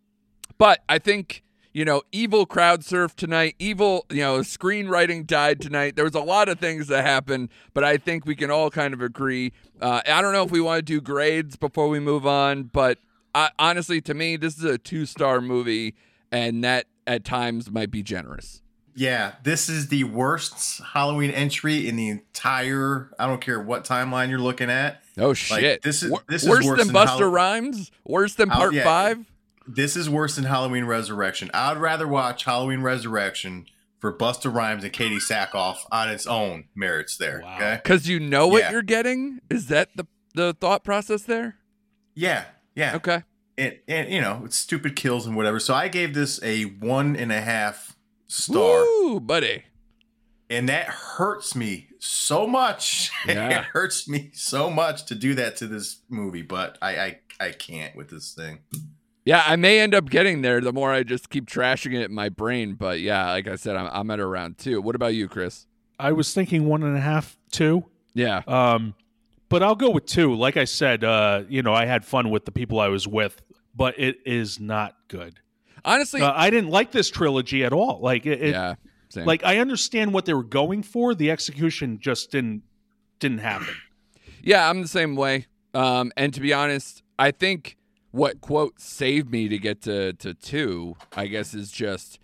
but I think you know, evil crowd surf tonight. Evil, you know, screenwriting died tonight. There was a lot of things that happened, but I think we can all kind of agree. Uh, I don't know if we want to do grades before we move on, but I, honestly, to me, this is a two star movie, and that at times might be generous. Yeah, this is the worst Halloween entry in the entire. I don't care what timeline you're looking at. Oh shit! this is- this is worse, worse than than Busta Hall- Rhymes. Worse than Oh, Part yeah. Five. This is worse than Halloween Resurrection. I'd rather watch Halloween Resurrection for Busta Rhymes and Katee Sackhoff on its own merits. There, Wow. okay? Because you know what Yeah. you're getting. Is that the the thought process there? Yeah, yeah. Okay. and, and you know it's stupid kills and whatever. So I gave this a one and a half star, Ooh, buddy. and that hurts me so much. Yeah. it hurts me so much to do that to this movie, but I I, I can't with this thing. Yeah, I may end up getting there the more I just keep trashing it in my brain. But yeah, like I said, I'm, I'm at around two. What about you, Chris? I was thinking one and a half, two. Yeah. Um, but I'll go with two. Like I said, uh, you know, I had fun with the people I was with, but it is not good. Honestly, Uh, I didn't like this trilogy at all. Like it, yeah. Same. like I understand what they were going for. The execution just didn't didn't happen. Yeah, I'm the same way. Um, and to be honest, I think what quote saved me to get to to two, I guess, is just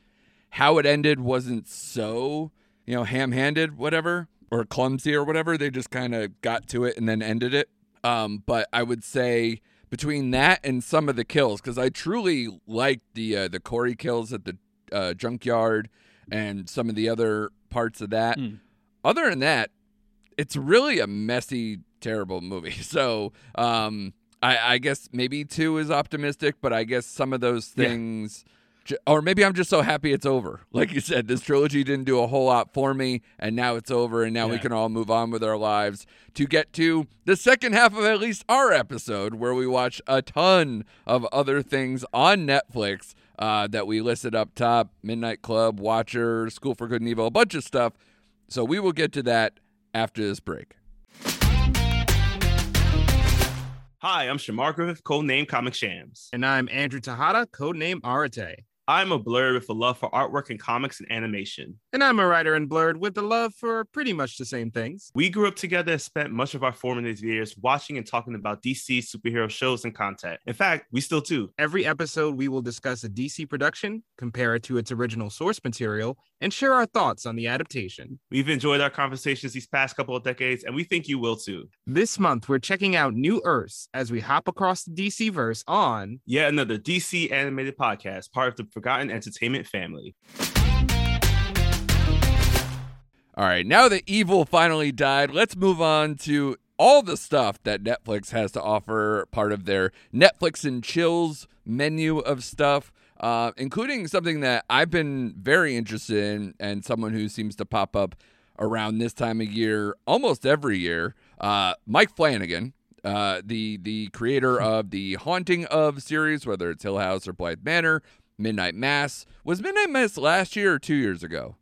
how it ended wasn't so you know ham-handed, whatever, or clumsy or whatever. They just kind of got to it and then ended it. Um, but I would say between that and some of the kills, because I truly liked the uh, the Corey kills at the uh, junkyard and some of the other parts of that. Hmm. Other than that, it's really a messy, terrible movie. So, um, I, I guess maybe two is optimistic, but I guess some of those things, ju- or maybe I'm just so happy it's over. Like you said, this trilogy didn't do a whole lot for me, and now it's over, and now we can all move on with our lives to get to the second half of at least our episode, where we watch a ton of other things on Netflix. Uh, that we listed up top Midnight Club, Watcher, School for Good and Evil, a bunch of stuff. So we will get to that after this break. Hi, I'm Shamar Griffith, codename Comic Shams. And I'm Andrew Tejada, codename Arate. I'm a blur with a love for artwork and comics and animation. And I'm a writer in Blurred with a love for pretty much the same things. We grew up together and spent much of our formative years watching and talking about DC superhero shows and content. In fact, we still do. Every episode, we will discuss a DC production, compare it to its original source material, and share our thoughts on the adaptation. We've enjoyed our conversations these past couple of decades, and we think you will too. This month, we're checking out New Earths as we hop across the DC verse on Yet another DC animated podcast, part of the Forgotten Entertainment family. All right, now that evil finally died, let's move on to all the stuff that Netflix has to offer, part of their Netflix and Chills menu of stuff, uh, including something that I've been very interested in and someone who seems to pop up around this time of year almost every year. Uh, Mike Flanagan, uh, the the creator of the Haunting of series, whether it's Hill House or Bly Manor, Midnight Mass. Was Midnight Mass last year or two years ago?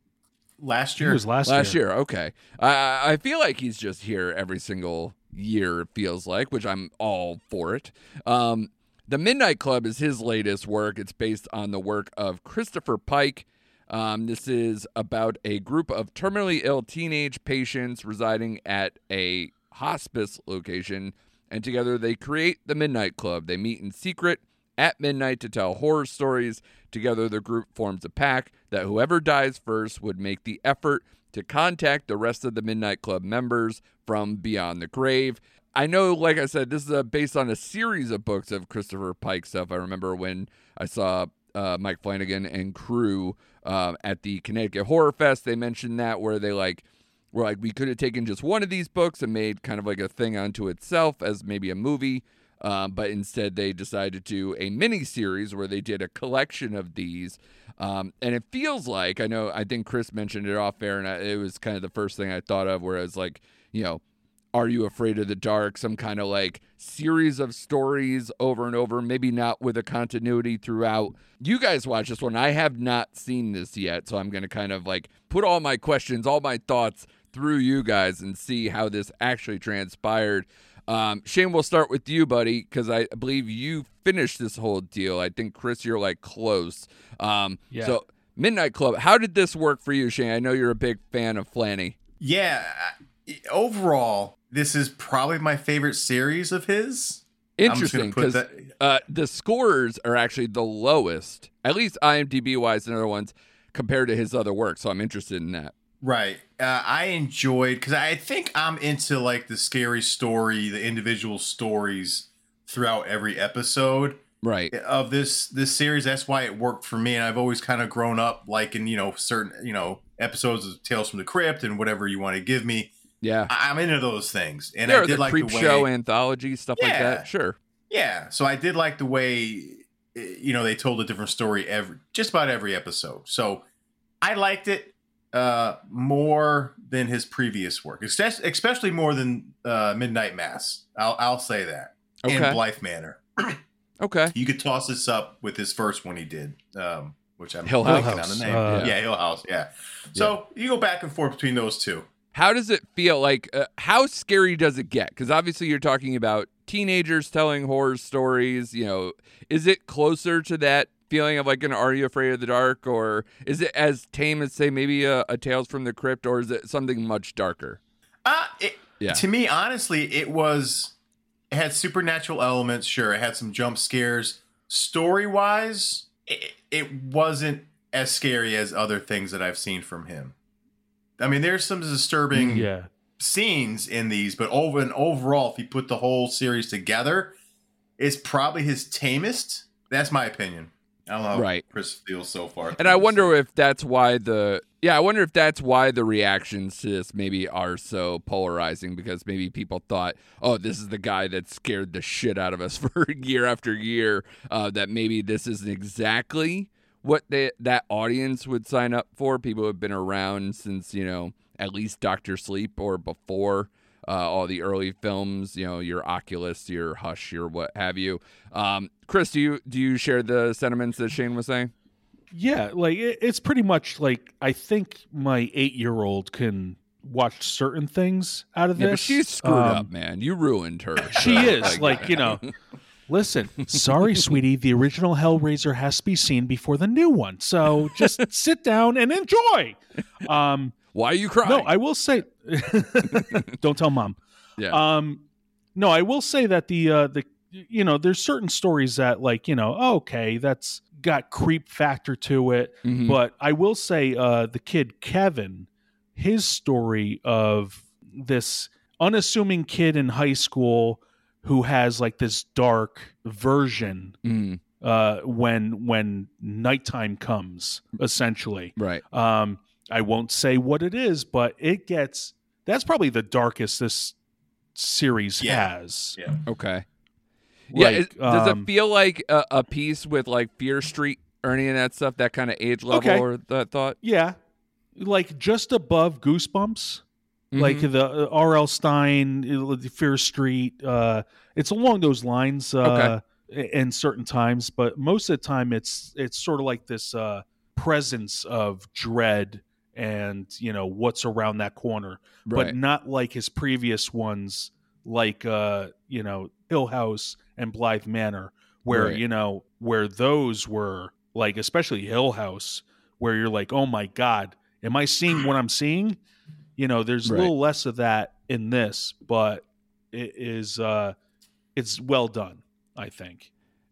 Last It year, was last, last year. year. Okay, I I feel like he's just here every single year. It feels like, which I'm all for it. Um, the Midnight Club is his latest work. It's based on the work of Christopher Pike. Um, this is about a group of terminally ill teenage patients residing at a hospice location, and together they create the Midnight Club. They meet in secret at midnight to tell horror stories. Together, the group forms a pact that whoever dies first would make the effort to contact the rest of the Midnight Club members from beyond the grave. I know, like I said, this is uh based on a series of books of Christopher Pike stuff. I remember when I saw uh, Mike Flanagan and crew uh, at the Connecticut Horror Fest. They mentioned that where they like were like we could have taken just one of these books and made kind of like a thing unto itself as maybe a movie. Um, but instead, they decided to do a mini series where they did a collection of these. Um, and it feels like I know, I think Chris mentioned it off air, and I, it was kind of the first thing I thought of, where it's like, you know, are you afraid of the dark? Some kind of like series of stories over and over, maybe not with a continuity throughout. You guys watch this one. I have not seen this yet, so I'm going to kind of like put all my questions, all my thoughts through you guys and see how this actually transpired. Um, Shane, we'll start with you, buddy, because I believe you finished this whole deal. I think Chris, you're like close. Um, Yeah. So Midnight Club, how did this work for you, Shane? I know you're a big fan of Flanny. Yeah, overall, this is probably my favorite series of his. I'm just gonna Interesting, because that- uh, the scores are actually the lowest, at least IMDb wise, and other ones compared to his other work. So I'm interested in that. Right. Uh, I enjoyed because I think I'm into like the scary story, the individual stories throughout every episode Right. of this this series. That's why it worked for me, and I've always kind of grown up like in you know certain you know episodes of Tales from the Crypt and whatever you want to give me. Yeah. I, I'm into those things, and there I did the like creep the way. show anthology stuff like that. Sure. Yeah, so I did like the way eh, you know they told a different story every just about every episode. So I liked it uh more than his previous work, especially especially more than uh Midnight Mass. I'll I'll say that. Okay. And Bly Manor. Okay. You could toss this up with his first one he did, um, which I'm Hill blanking House. on the name. Uh, yeah, Hill House. Yeah. So you go back and forth between those two. How does it feel? Like, uh, how scary does it get? Because obviously, you're talking about teenagers telling horror stories. You know, is it closer to that feeling of like an Are You Afraid of the Dark, or is it as tame as say maybe a, a Tales from the Crypt, or is it something much darker? Uh, it, Yeah. To me, honestly, it was. It had supernatural elements. Sure, it had some jump scares. Story wise, it, it wasn't as scary as other things that I've seen from him. I mean, there's some disturbing Yeah. scenes in these, but over and overall, if you put the whole series together, it's probably his tamest. That's my opinion. I how Right. Chris feels so far. And I wonder if that's why the yeah, I wonder if that's why the reactions to this maybe are so polarizing because maybe people thought, oh, this is the guy that scared the shit out of us for year after year. Uh, that maybe this isn't exactly what they, that audience would sign up for. People have been around since you know at least Doctor Sleep or before. Uh, all the early films, you know, your Oculus, your Hush, your what have you. Um, Chris, do you do you share the sentiments that Shane was saying? Yeah, like it, it's pretty much like I think my eight year old can watch certain things out of Yeah, this. but she's screwed Um, up, man. You ruined her. She So, is like you know. Listen, sorry, sweetie. The original Hellraiser has to be seen before the new one, so just sit down and enjoy. Um, Why are you crying? no, I will say, don't tell mom. yeah. Um, no, I will say that the uh, the you know there's certain stories that like you know okay that's got creep factor to it, Mhm. but I will say uh, the kid Kevin, his story of this unassuming kid in high school who has like this dark version Mhm. uh, when when nighttime comes, essentially. Right. Um, I won't say what it is, but it gets that's probably the darkest this series Yeah. has. Yeah. Okay. yeah. Like, is- does um, it feel like a, a piece with like Fear Street, Ernie, and that stuff? That kind of age level, Okay. or that thought? Yeah, like just above Goosebumps, like Mhm. the uh, R.L. Stine, uh, Fear Street. Uh, it's along those lines. Uh, In certain times, but most of the time, it's it's sort of like this uh, presence of dread and you know what's around that corner. right. but not like his previous ones, like uh, you know Hill House and Bly Manor, where Right. you know where those were like, especially Hill House, where you're like, oh my god, am I seeing what I'm seeing? You know, there's Right. a little less of that in this, but it is uh, it's well done, I think.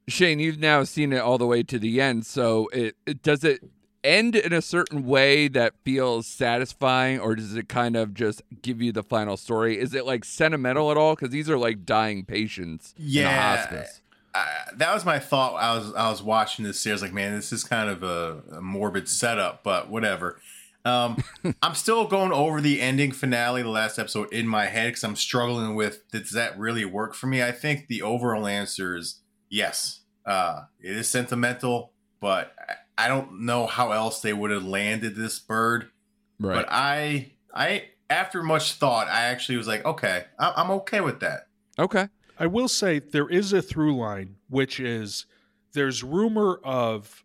Shane, you've now seen it all the way to the end. So it, it does it end in a certain way that feels satisfying, or does it kind of just give you the final story? Is it like sentimental at all? Because these are like dying patients in a Yeah. hospice. I, that was my thought. I was I was watching this series, like, man, this is kind of a, a morbid setup, but whatever. Um, I'm still going over the ending finale, the last episode, in my head because I'm struggling with does that really work for me? I think the overall answer is yes. Uh, it is sentimental, but I, I don't know how else they would have landed this bird. Right. But I, I, after much thought, I actually was like, okay, I, I'm okay with that. okay. I will say there is a through line, which is there's rumor of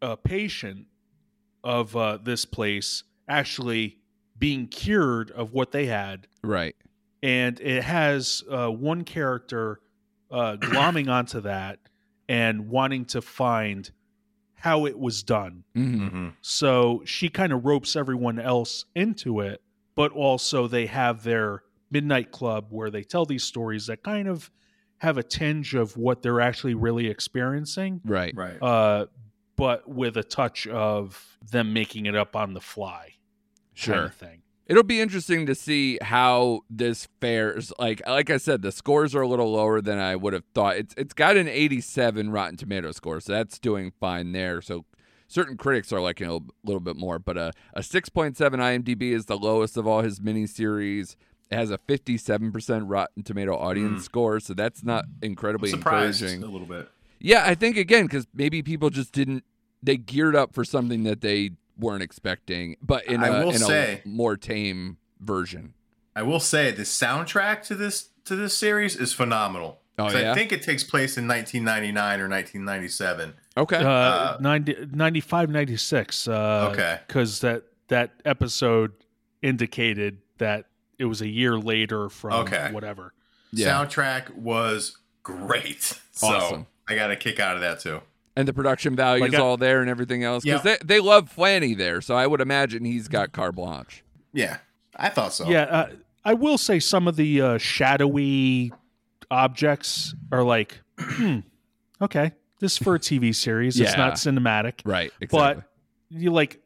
a patient of uh, this place actually being cured of what they had, Right. and it has uh, one character uh, glomming onto that and wanting to find how it was done. hmm Mm-hmm. So she kind of ropes everyone else into it, but also they have their midnight club where they tell these stories that kind of have a tinge of what they're actually really experiencing, Right. Right. uh, but with a touch of them making it up on the fly, Sure. kind of thing. It'll be interesting to see how this fares. Like like I said, the scores are a little lower than I would have thought. It's it's got an 87 Rotten Tomato score, so that's doing fine there. So certain critics are liking it a little bit more, but a a 6.7 IMDb is the lowest of all his miniseries. It has a 57% Rotten Tomato audience Mm. score, so that's not incredibly encouraging. a little bit. Yeah, I think again because maybe people just didn't they geared up for something that they weren't expecting, but in I a will in say- a more tame version. I will say the soundtrack to this to this series is phenomenal. Oh 'Cause yeah. I think it takes place in 1999 or 1997. okay. Uh, Uh, 90, 95, 96. Uh, Okay. Because that, that episode indicated that it was a year later from Okay. whatever. yeah. Soundtrack was great. So Awesome. I got a kick out of that too. And the production value is I- all there and everything else because Yeah. they they love Flanny there, so I would imagine he's got carte blanche. Yeah, I thought so. Yeah, uh, I will say some of the uh, shadowy objects are like, hmm, okay, this is for a TV series. It's not cinematic, Right. Exactly. but you like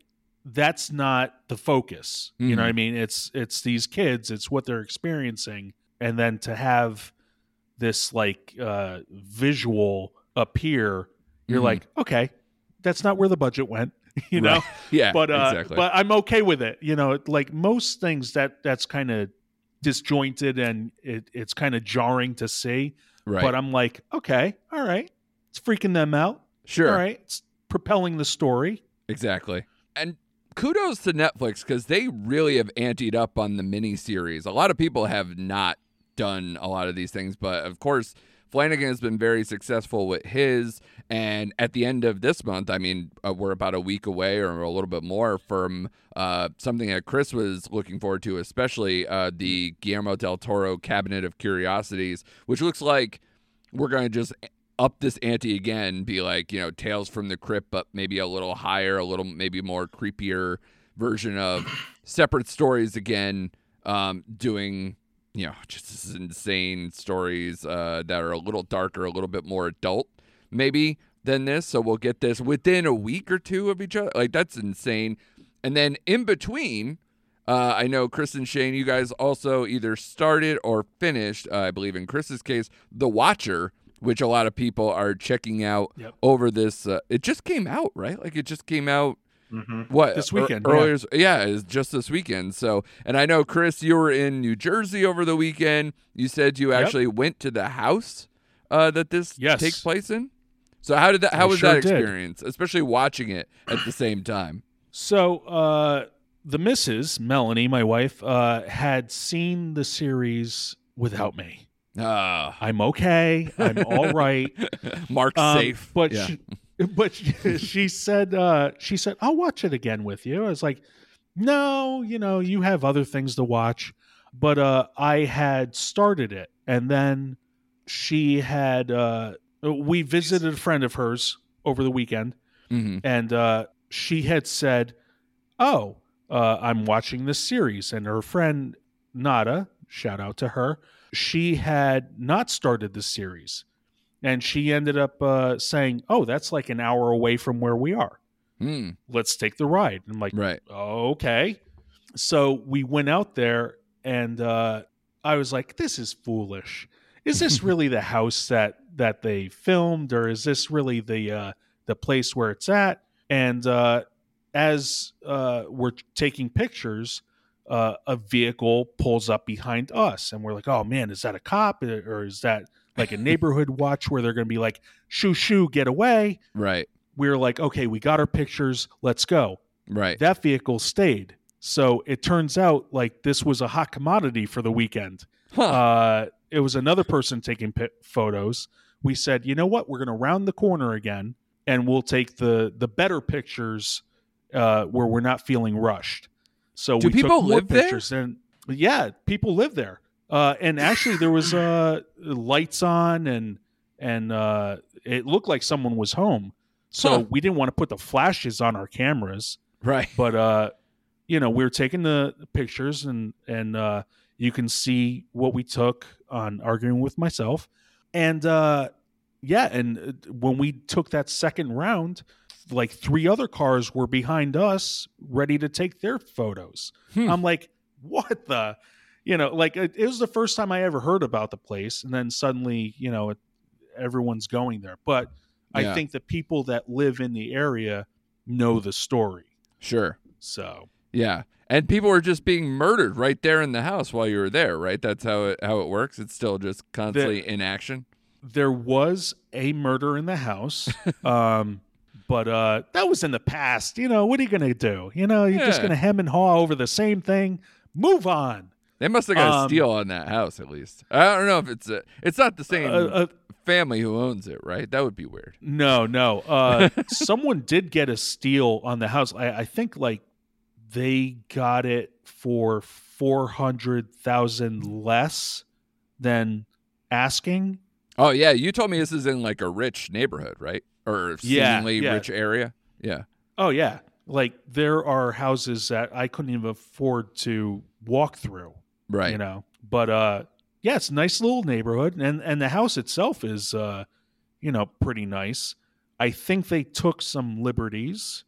that's not the focus. You know what I mean? It's it's these kids. It's what they're experiencing, and then to have this like uh, visual appear, you're Mhm. like, okay, that's not where the budget went. You know, Right. yeah. but uh, exactly. but I'm okay with it. You know, like most things that that's kind of disjointed and it, it's kind of jarring to see. right. But I'm like, okay, all right, it's freaking them out. sure. All right, it's propelling the story. Exactly. And kudos to Netflix because they really have anteed up on the miniseries. A lot of people have not done a lot of these things, but of course, Flanagan has been very successful with his. And at the end of this month, I mean, uh, we're about a week away or a little bit more from uh, something that Chris was looking forward to, especially uh, the Guillermo del Toro Cabinet of Curiosities, which looks like we're going to just up this ante again, be like, you know, Tales from the Crypt, but maybe a little higher, a little maybe more creepier version of separate stories again, um, doing, you know, just insane stories uh, that are a little darker, a little bit more adult, maybe than this. So we'll get this within a week or two of each other. Like, that's insane. And then in between, uh, I know Chris and Shane, you guys also either started or finished, uh, I believe in Chris's case, The Watcher, which a lot of people are checking out Yep. over this. Uh, it just came out, right? Like it just came out. Mm-hmm. What This weekend, Earlier, yeah, it's just this weekend. So, and I know Chris, you were in New Jersey over the weekend. You said you Yep. actually went to the house uh, that this Yes. takes place in. So, how did that? How I was sure that did. experience, especially watching it at the same time? So uh, the missus Melanie, my wife, uh, had seen the series without me. Ah, I'm okay. I'm all right. Mark Um, safe, But yeah. she, but she, she said uh, she said I'll watch it again with you. I was like, no, you know, you have other things to watch. But uh, I had started it, and then she had uh, we visited a friend of hers over the weekend, Mhm. and uh, she had said, "Oh, uh, I'm watching this series," and her friend Nada, shout out to her, she had not started the series, and she ended up uh, saying, "Oh, that's like an hour away from where we are. Hmm, Let's take the ride." I'm like, right. "Okay." So we went out there, and uh, I was like, "This is foolish. Is this really the house that that they filmed, or is this really the uh, the place where it's at? And uh, as uh, we're taking pictures, uh, a vehicle pulls up behind us, and we're like, "Oh man, is that a cop or is that like a neighborhood watch where they're going to be like, shoo shoo, get away?" Right. We're like, "Okay, we got our pictures, let's go." Right. That vehicle stayed. So it turns out like this was a hot commodity for the weekend. Huh. Uh, it was another person taking pi- photos. We said, you know what? We're going to round the corner again, and we'll take the the better pictures uh, where we're not feeling rushed. So Do we people took more live there? pictures, and yeah, people live there. Uh, and actually, there was uh, lights on, and and uh, it looked like someone was home. So Huh. we didn't want to put the flashes on our cameras right. but uh you know we were taking the pictures and and uh you can see what we took on arguing with myself and uh yeah and when we took that second round like three other cars were behind us ready to take their photos Hmm. i'm like what the you know like it, it was the first time i ever heard about the place and then suddenly you know it, everyone's going there but Yeah. i think the people that live in the area know the story Sure. so Yeah. And people were just being murdered right there in the house while you were there, right? That's how it how it works. It's still just constantly in action. there was a murder in the house um but uh that was in the past you know what are you gonna do you know you're just gonna hem and haw over the same thing move on They must have got a Um, steal on that house at least. I don't know if it's a, it's not the same uh, uh, family who owns it, right? That would be weird. no no uh someone did get a steal on the house i, I think like they got it for 400000 less than asking Oh yeah, you told me this is in like a rich neighborhood, right? Or Yeah, seemingly yeah. rich area. Yeah. Oh yeah, like there are houses that I couldn't even afford to walk through. Right. You know, but uh, yeah, it's a nice little neighborhood, and and the house itself is uh, you know, pretty nice. I think they took some liberties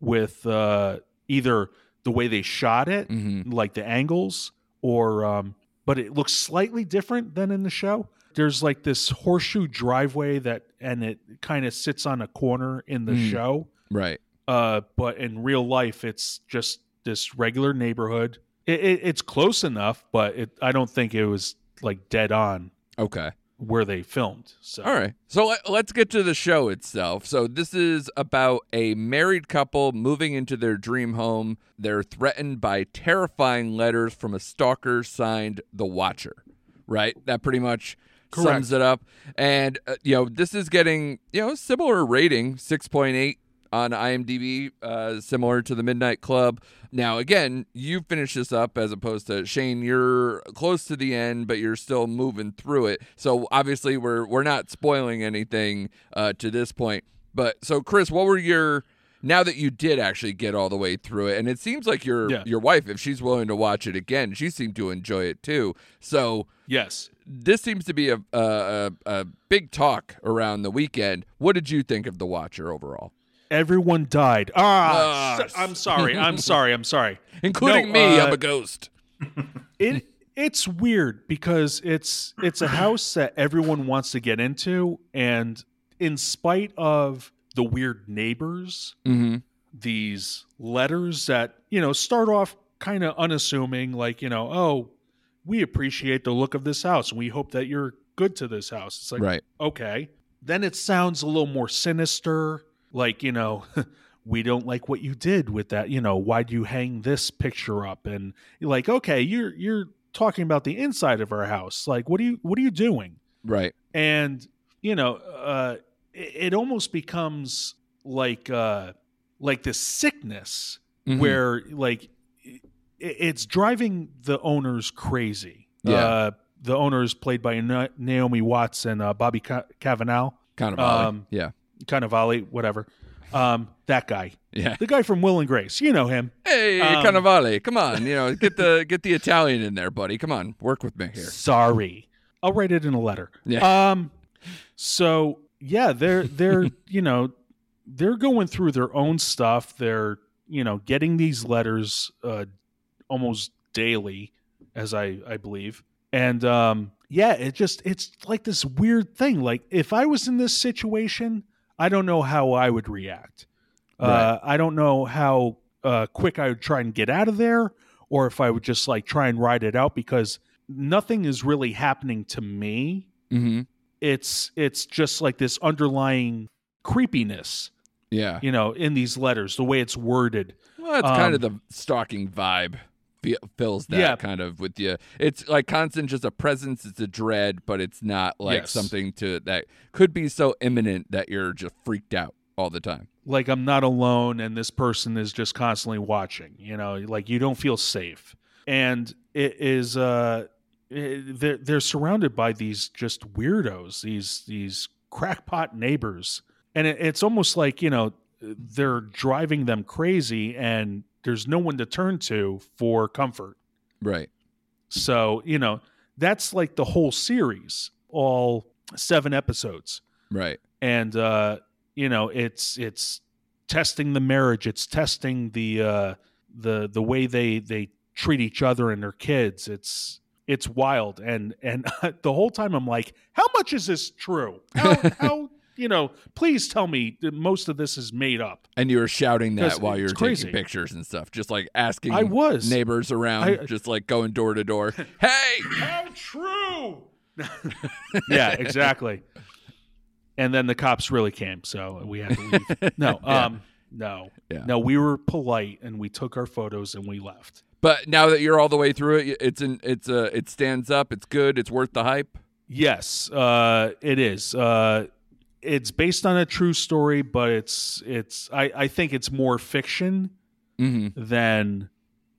with uh, either the way they shot it, hmm like the angles, or um, but it looks slightly different than in the show. There's like this horseshoe driveway that, and it kind of sits on a corner in the Mm. show Right. uh, but in real life, it's just this regular neighborhood. It, it, it's close enough, but it, I don't think it was like dead on Okay. where they filmed. So All right. So let, let's get to the show itself. So this is about a married couple moving into their dream home. They're threatened by terrifying letters from a stalker signed The Watcher. Right? That pretty much Correct. sums it up. And uh, you know, this is getting, you know, similar rating, 6.8 on IMDb, uh, similar to the Midnight Club. Now, again, you finish this up as opposed to Shane. You're close to the end, but you're still moving through it. So obviously, we're we're not spoiling anything uh, to this point. But so, Chris, what were your now that you did actually get all the way through it, and it seems like your Yeah. your wife, if she's willing to watch it again, she seemed to enjoy it too. So yes, this seems to be a a, a, a big talk around the weekend. What did you think of The Watcher overall, everyone died. Ah, Ah, s- I'm sorry. I'm sorry. I'm sorry. including No, me? uh, I'm a ghost. It it's weird because it's it's a house that everyone wants to get into, and in spite of the weird neighbors, Mm-hmm. these letters that you know start off kind of unassuming like you know oh we appreciate the look of this house and we hope that you're good to this house it's like Right. okay then it sounds a little more sinister like you know we don't like what you did with that you know why'd you hang this picture up and you're like okay you're you're talking about the inside of our house like what are you what are you doing Right. and you know uh it, it almost becomes like uh like this sickness Mhm. where like it, it's driving the owners crazy Yeah. uh the owners played by Na- naomi watts and uh, bobby Ca- cavanaugh kind of. um, yeah. Kind of volley whatever um that guy Yeah. the guy from will and grace you know him Hey, Um, Cannavale, come on, you know, get the get the Italian in there, buddy. Come on, work with me here. Sorry. I'll write it in a letter. Yeah. Um so yeah, they're they're you know, they're going through their own stuff. They're, you know, getting these letters uh almost daily, as I I believe. And um yeah, it just it's like this weird thing. Like if I was in this situation, I don't know how I would react. Uh, I don't know how uh, quick I would try and get out of there, or if I would just like try and ride it out because nothing is really happening to me. Mm-hmm. It's it's just like this underlying creepiness, Yeah. you know, in these letters, the way it's worded. Well, that's kind of Um, the stalking vibe. Fe- Fills that Yeah. kind of with you. It's like constant, just a presence. It's a dread, but it's not like Yes. something to that could be so imminent that you're just freaked out all the time. like I'm not alone and this person is just constantly watching, you know, like you don't feel safe. And it is uh it- they're, they're surrounded by these just weirdos, these these crackpot neighbors. And it, it's almost like, you know, they're driving them crazy and there's no one to turn to for comfort. Right. So, you know, that's like the whole series, all 7 episodes Right. and uh, you know it's it's testing the marriage it's testing the uh, the the way they they treat each other and their kids it's it's wild and and the whole time i'm like how much is this true how, how you know please tell me that most of this is made up And you were shouting that while you were it's crazy. taking pictures and stuff, just like asking i was neighbors around, I- just like going door to door. Hey, how true yeah exactly and then the cops really came so we had to leave no Yeah. um no Yeah. no we were polite and we took our photos and we left but now that you're all the way through it, it's in, it's uh, it stands up. It's good. It's worth the hype. yes uh it is uh it's based on a true story but it's it's i i think it's more fiction Mm-hmm. than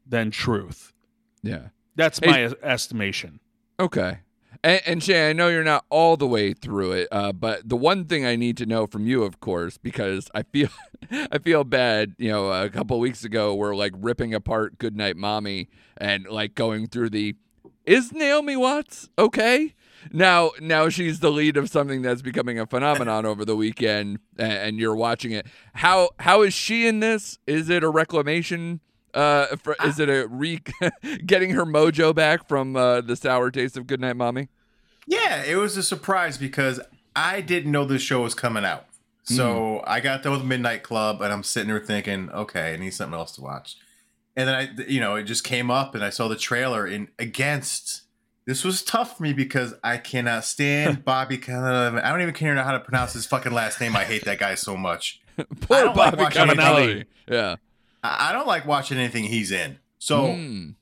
than truth Yeah. that's my es- estimation Okay. And, and Shay, I know you're not all the way through it, uh, but the one thing I need to know from you, of course, because I feel I feel bad. You know, a couple of weeks ago, we're like ripping apart Goodnight Mommy and like going through the is Naomi Watts okay? Now, now she's the lead of something that's becoming a phenomenon over the weekend, and you're watching it. How how is she in this? Is it a reclamation? Uh, for, is it a re getting her mojo back from uh, the sour taste of Goodnight Mommy? Yeah, it was a surprise because I didn't know this show was coming out. So I got done with Midnight Club and I'm sitting there thinking, okay, I need something else to watch. And then I, you know, it just came up and I saw the trailer in against. This was tough for me because I cannot stand Bobby Cannavale. I don't even care how to pronounce his fucking last name. I hate that guy so much. Poor don't like Cannavale. Yeah. I don't like watching anything he's in. So Mm.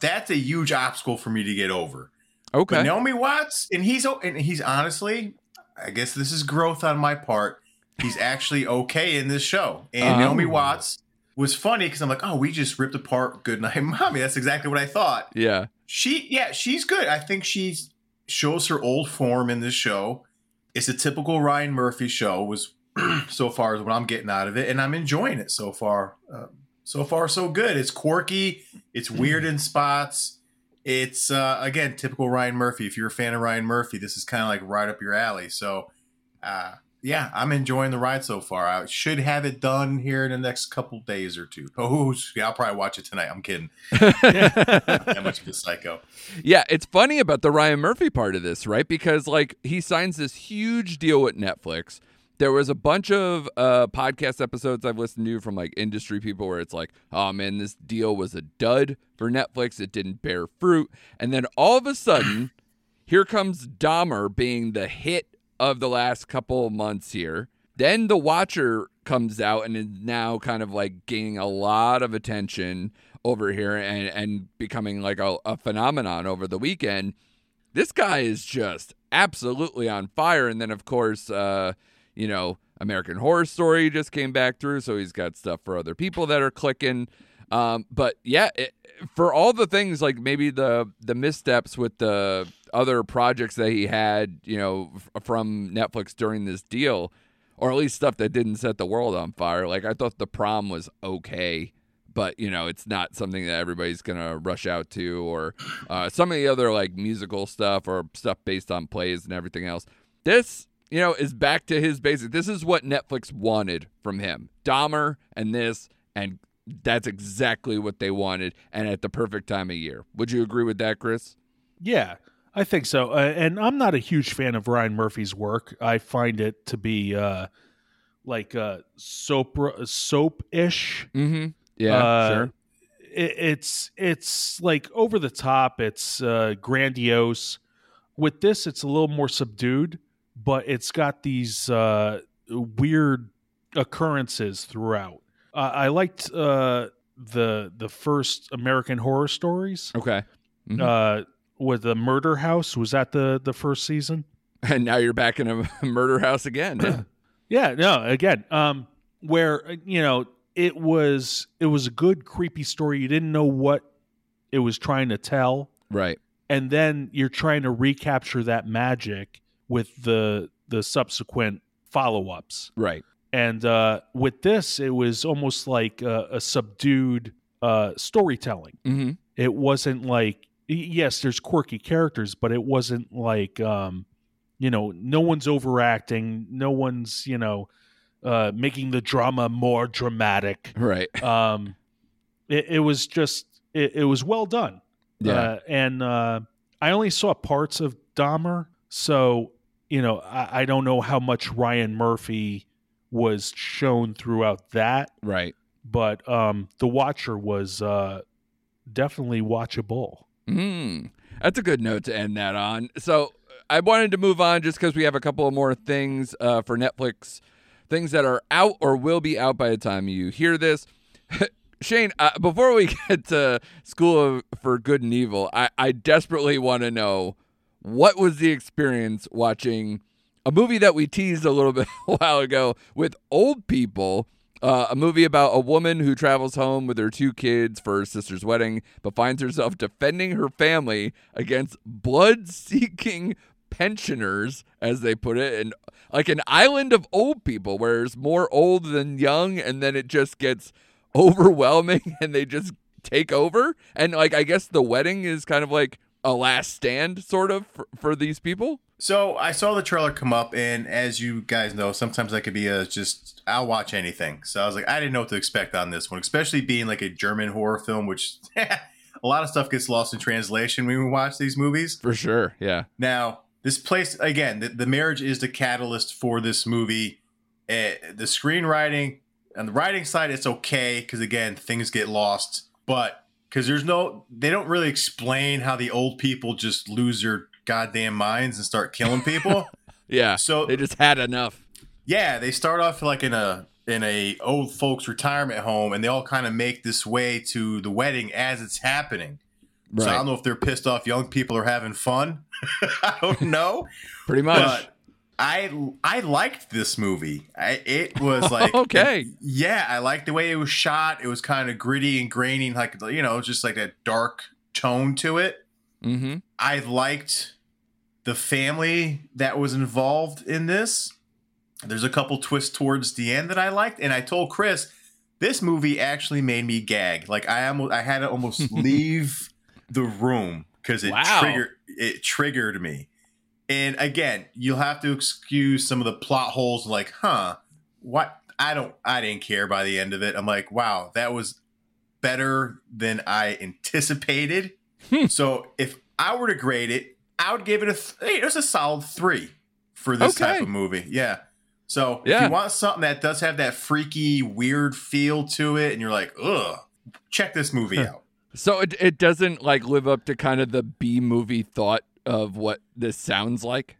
that's a huge obstacle for me to get over. okay. But Naomi Watts, and he's and he's honestly, I guess this is growth on my part. He's actually okay in this show. And Oh. Naomi Watts was funny because I'm like, oh, we just ripped apart Goodnight Mommy. That's exactly what I thought. Yeah. She, yeah, she's good. I think she's shows her old form in this show. It's a typical Ryan Murphy show. Was so far as what I'm getting out of it, and I'm enjoying it so far. Uh, so far, so good. It's quirky. It's weird in spots. It's uh, again typical Ryan Murphy. If you're a fan of Ryan Murphy, this is kind of like right up your alley. So, uh, yeah, I'm enjoying the ride so far. I should have it done here in the next couple days or two. Oh, yeah, I'll probably watch it tonight. I'm kidding. that much of a psycho. Yeah, it's funny about the Ryan Murphy part of this, right? Because like he signs this huge deal with Netflix. There was a bunch of uh, podcast episodes I've listened to from like industry people where it's like, oh man, this deal was a dud for Netflix. It didn't bear fruit. And then all of a sudden, here comes Dahmer being the hit of the last couple of months here. Then The Watcher comes out and is now kind of like gaining a lot of attention over here and, and becoming like a, a phenomenon over the weekend. This guy is just absolutely on fire. And then, of course, uh, you know, American Horror Story just came back through, so he's got stuff for other people that are clicking. Um, but yeah, it, for all the things like maybe the the missteps with the other projects that he had, you know, f- from Netflix during this deal, or at least stuff that didn't set the world on fire. Like I thought the prom was okay, but you know, it's not something that everybody's gonna rush out to, or uh, some of the other like musical stuff or stuff based on plays and everything else. This, you know, is back to his basic. This is what Netflix wanted from him. Dahmer and this, and that's exactly what they wanted, and at the perfect time of year. Would you agree with that, Chris? Yeah. I think so. Uh, and I'm not a huge fan of Ryan Murphy's work. I find it to be uh, like uh, soap soap ish. Mm-hmm. Yeah, Uh, sure. It, it's it's like over the top. It's uh, grandiose. With this, it's a little more subdued, but it's got these uh, weird occurrences throughout. Uh, I liked uh, the the first American Horror Stories Okay. Mhm. With the Murder House. Was that the the first season? And now you're back in a murder house again. yeah. Yeah, no, again, um, where you know it was it was a good creepy story. You didn't know what it was trying to tell, right. and then you're trying to recapture that magic with the the subsequent follow ups. Right. And uh, with this, it was almost like a, a subdued uh, storytelling. Mm-hmm. It wasn't like yes, there's quirky characters, but it wasn't like um, you know, no one's overacting, no one's you know uh, making the drama more dramatic. Right. Um, it, it was just it, it was well done. Yeah. Uh, and uh, I only saw parts of Dahmer, so you know I, I don't know how much Ryan Murphy was shown throughout that, right. but um, The Watcher was uh, definitely watchable. Mm, that's a good note to end that on. So I wanted to move on just because we have a couple of more things uh, for Netflix, things that are out or will be out by the time you hear this. Shane, uh, before we get to School of, for Good and Evil, I, I desperately want to know what was the experience watching a movie that we teased a little bit a while ago with old people. Uh, a movie about a woman who travels home with her two kids for her sister's wedding, but finds herself defending her family against blood seeking pensioners, as they put it, and like an island of old people where it's more old than young, and then it just gets overwhelming and they just take over. And like, I guess the wedding is kind of like a last stand, sort of, for, for these people. So I saw the trailer come up, and as you guys know, sometimes I could be a just I'll watch anything. So I was like, I didn't know what to expect on this one, especially being like a German horror film, which a lot of stuff gets lost in translation when we watch these movies. For sure. Yeah. Now, this place again, the, the marriage is the catalyst for this movie. Uh, the screenwriting on the writing side, it's okay because again, things get lost, but because there's no, they don't really explain how the old people just lose their goddamn minds and start killing people. Yeah. So- they just had enough. yeah, they start off like in a in a old folks retirement home, and they all kind of make this way to the wedding as it's happening. So I don't know if they're pissed off young people are having fun. I don't know. Pretty much. but I I liked this movie. I, it was like Okay. yeah, I liked the way it was shot. It was kind of gritty and grainy, like you know, just like that dark tone to it. mm-hmm. I liked the family that was involved in this. There's a couple twists towards the end that I liked, and I told Chris this movie actually made me gag. Like I almost I had to almost leave the room because it Wow. triggered it triggered me. And again, you'll have to excuse some of the plot holes. Like, huh? What? I don't. I didn't care by the end of it. I'm like, wow, that was better than I anticipated. Hmm. so if I were to grade it, I would give it a. Th- it was a solid three for this Okay. type of movie. Yeah. So if you want something that does have that freaky, weird feel to it, and you're like, ugh, check this movie out. So it it doesn't like live up to kind of the B movie thought of what this sounds like.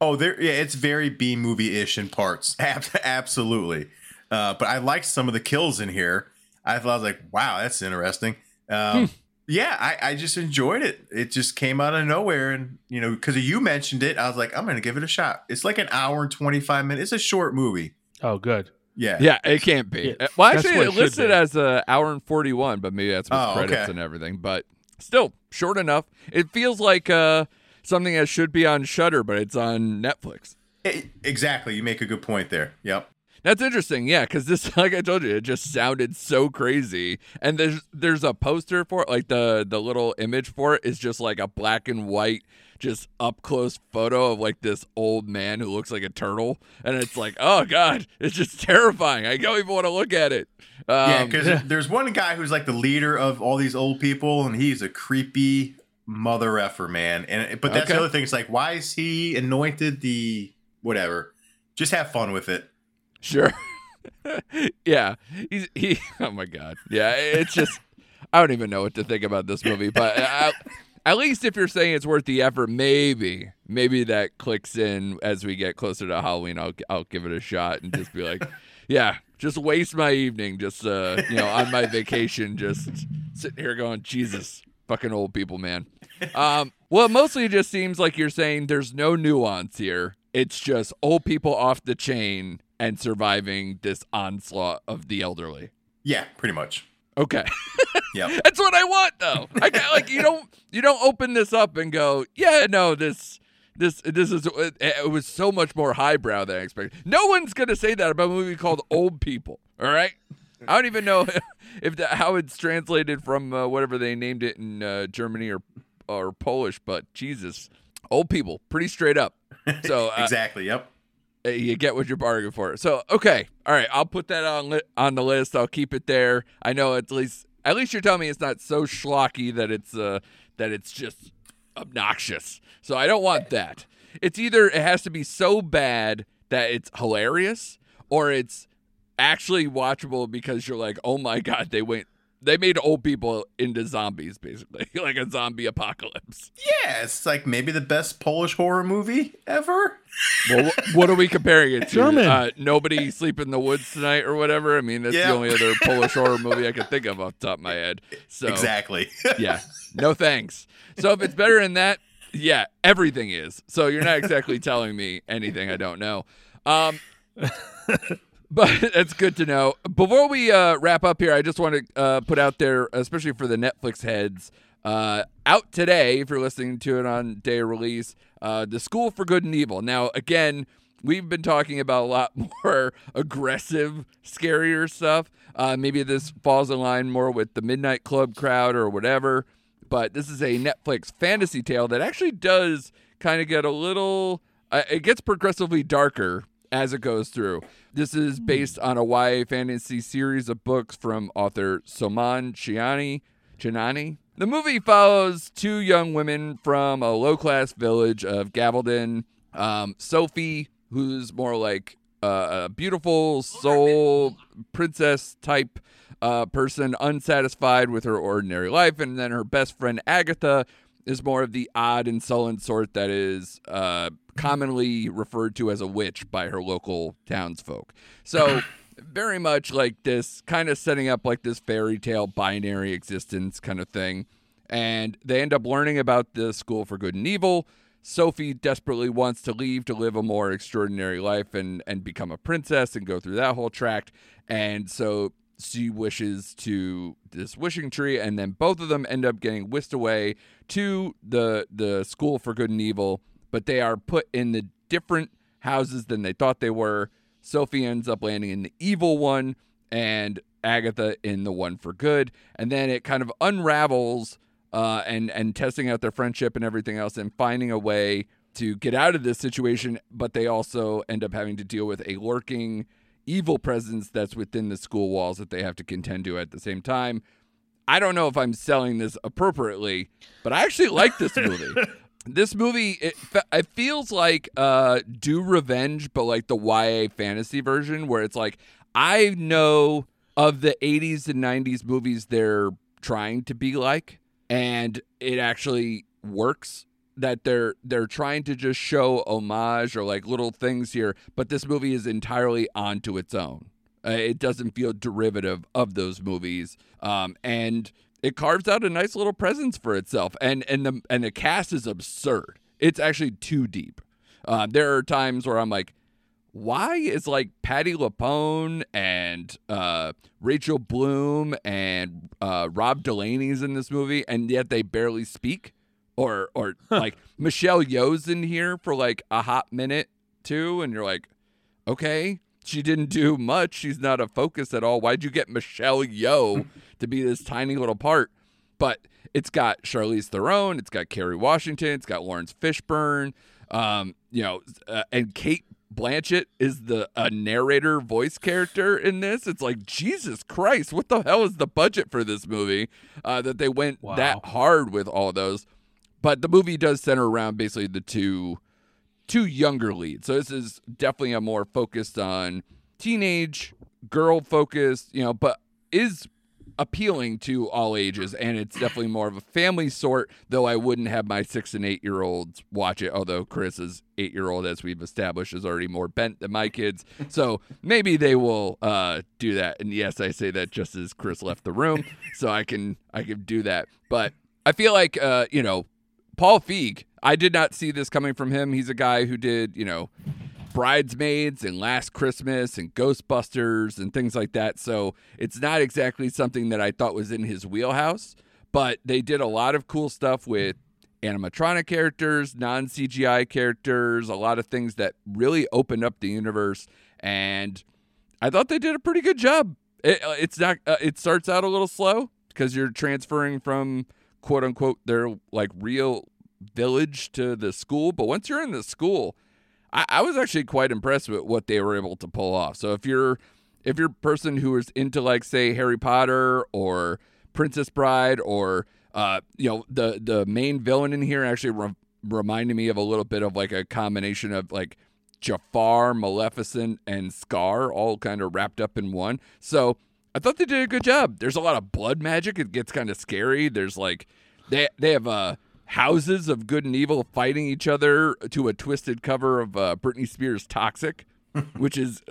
Oh, there, yeah, it's very B movie ish in parts. Absolutely. Uh, but I liked some of the kills in here. I thought I was like, wow, that's interesting. Um, Yeah, I, I just enjoyed it. It just came out of nowhere, and you know, because you mentioned it, I was like, I'm gonna give it a shot. It's like an hour and 25 minutes. It's a short movie. Oh, good. Yeah, Yeah, it can't be. Yeah, well, actually, it it listed be. as an hour and forty one, but maybe that's with Oh, credits okay. and everything. But still, short enough. It feels like uh, something that should be on Shudder, but it's on Netflix. E- exactly. You make a good point there. Yep. That's interesting, yeah, because this, like I told you, it just sounded so crazy. And there's there's a poster for it, like the the little image for it is just like a black and white, just up close photo of like this old man who looks like a turtle, and it's like, oh god, it's just terrifying. I don't even want to look at it. Um, yeah, because there's one guy who's like the leader of all these old people, and he's a creepy mother effer, man. And but that's Okay. the other thing. It's like, why is he anointed the whatever? Just have fun with it. Sure. yeah. He's he. Oh my god. Yeah. It's just I don't even know what to think about this movie, but I, at least if you're saying it's worth the effort, maybe maybe that clicks in as we get closer to Halloween. I'll I'll give it a shot and just be like, yeah, just waste my evening, just uh, you know, on my vacation, just sitting here going, Jesus, fucking old people, man. Um, well, it mostly just seems like you're saying there's no nuance here. It's just old people off the chain and surviving this onslaught of the elderly. Yeah, pretty much. Okay. Yep. That's what I want though. I got like you don't you don't open this up and go, "Yeah, no, this this this is it, it was so much more highbrow than I expected." No one's going to say that about a movie called Old People, all right? I don't even know if that, how it's translated from uh, whatever they named it in uh, Germany or or Polish, but Jesus, Old People, pretty straight up. So uh, exactly. Yep. Uh, you get what you're bargaining for. So okay, all right, I'll put that on li- on the list. I'll keep it there. I know at least at least you're telling me it's not so schlocky that it's uh that it's just obnoxious. So I don't want that. It's either it has to be so bad that it's hilarious, or it's actually watchable because you're like, oh my god, they went. They made old people into zombies, basically, like a zombie apocalypse. Yeah, it's like maybe the best Polish horror movie ever. Well, what are we comparing it to? German. Uh, Nobody sleep in the woods tonight or whatever. I mean, that's Yeah. the only other Polish horror movie I can think of off the top of my head. So Exactly. yeah, no thanks. So if it's better than that, yeah, everything is. So you're not exactly telling me anything I don't know. Um, but that's good to know. Before we uh, wrap up here, I just want to uh, put out there, especially for the Netflix heads, uh, out today, if you're listening to it on day of release, uh, The School for Good and Evil. Now, again, we've been talking about a lot more aggressive, scarier stuff. Uh, maybe this falls in line more with the Midnight Club crowd or whatever. But this is a Netflix fantasy tale that actually does kind of get a little. Uh, it gets progressively darker as it goes through. This is based on a YA fantasy series of books from author Soman Chiani. Chainani. The movie follows two young women from a low class village of Gavaldon. Um, Sophie, who's more like uh, a beautiful soul princess type uh, person, unsatisfied with her ordinary life. And then her best friend Agatha is more of the odd and sullen sort that is uh, commonly referred to as a witch by her local townsfolk. So, very much like this, kind of setting up like this fairy tale binary existence kind of thing. And they end up learning about the school for good and evil. Sophie desperately wants to leave to live a more extraordinary life and, and become a princess and go through that whole tract. And so she wishes to this wishing tree, and then both of them end up getting whisked away to the the school for good and evil, but they are put in the different houses than they thought they were. Sophie ends up landing in the evil one, and Agatha in the one for good, and then it kind of unravels uh, and and testing out their friendship and everything else, and finding a way to get out of this situation. But they also end up having to deal with a lurking evil presence that's within the school walls that they have to contend to at the same time. I don't know if I'm selling this appropriately, but I actually like this movie. this movie it, it feels like uh do revenge but like the YA fantasy version where it's like I know of the 80s and 90s movies they're trying to be like and it actually works that they're they're trying to just show homage or like little things here but this movie is entirely onto its own. Uh, it doesn't feel derivative of those movies um, and it carves out a nice little presence for itself and and the and the cast is absurd. It's actually too deep. Uh, there are times where i'm like why is like Patti LuPone and uh, Rachel Bloom and uh, Rob Delaney's in this movie, and yet they barely speak, or or like Michelle Yeoh's in here for like a hot minute too, and you're like, okay, she didn't do much. She's not a focus at all. Why'd you get Michelle Yeoh to be this tiny little part? But it's got Charlize Theron, it's got Kerry Washington, it's got Laurence Fishburne, um, you know, uh, and Cate Blanchett is the a narrator voice character in this. It's like Jesus Christ, what the hell is the budget for this movie uh, that they went Wow. that hard with all those? But the movie does center around basically the two two younger leads. So this is definitely a more focused on teenage girl focused, you know, but is appealing to all ages. And it's definitely more of a family sort though i wouldn't have my six and eight year olds watch it although chris's eight year old as we've established is already more bent than my kids. So maybe they will uh, do that. And yes i say that just as chris left the room so i can i can do that. But i feel like uh, you know paul feig i did not see this coming from him he's a guy who did you know Bridesmaids and Last Christmas and Ghostbusters and things like that. So it's not exactly something that I thought was in his wheelhouse, but they did a lot of cool stuff with animatronic characters, non CGI characters, a lot of things that really opened up the universe. And I thought they did a pretty good job. It, uh, it's not, uh, it starts out a little slow because you're transferring from quote unquote their like real village to the school. But once you're in the school, I, I was actually quite impressed with what they were able to pull off. So if you're if you're a person who is into like say Harry Potter or Princess Bride or uh, you know the the main villain in here actually re- reminded me of a little bit of like a combination of like Jafar, Maleficent, and Scar all kind of wrapped up in one. So I thought they did a good job. There's a lot of blood magic. It gets kind of scary. There's like they they have uh houses of good and evil fighting each other to a twisted cover of uh, Britney Spears' "Toxic," which is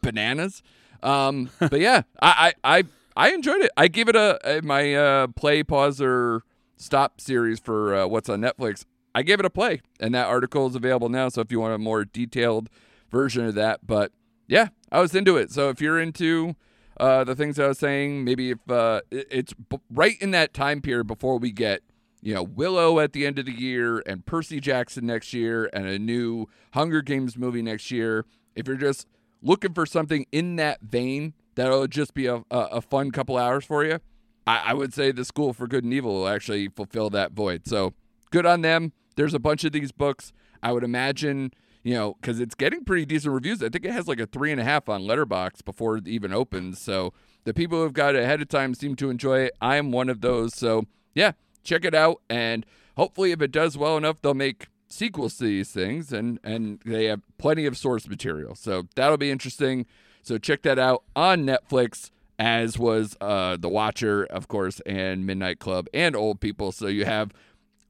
bananas. Um, but yeah, I, I I I enjoyed it. I gave it a, a my uh, play, pause, or stop series for uh, what's on Netflix. I gave it a play, and that article is available now. So if you want a more detailed version of that, but yeah, I was into it. So if you're into uh, the things I was saying, maybe if uh, it's right in that time period before we get you know, Willow at the end of the year and Percy Jackson next year and a new Hunger Games movie next year. If you're just looking for something in that vein that'll just be a, a, a fun couple hours for you, I, I would say The School for Good and Evil will actually fulfill that void. So good on them. There's a bunch of these books. I would imagine, you know, because it's getting pretty decent reviews. I think it has like a three and a half on Letterboxd before it even opens. So the people who've got it ahead of time seem to enjoy it. I am one of those. So yeah, check it out and hopefully if it does well enough they'll make sequels to these things and and they have plenty of source material so that'll be interesting so check that out on netflix as was uh the watcher of course and midnight club and old people so you have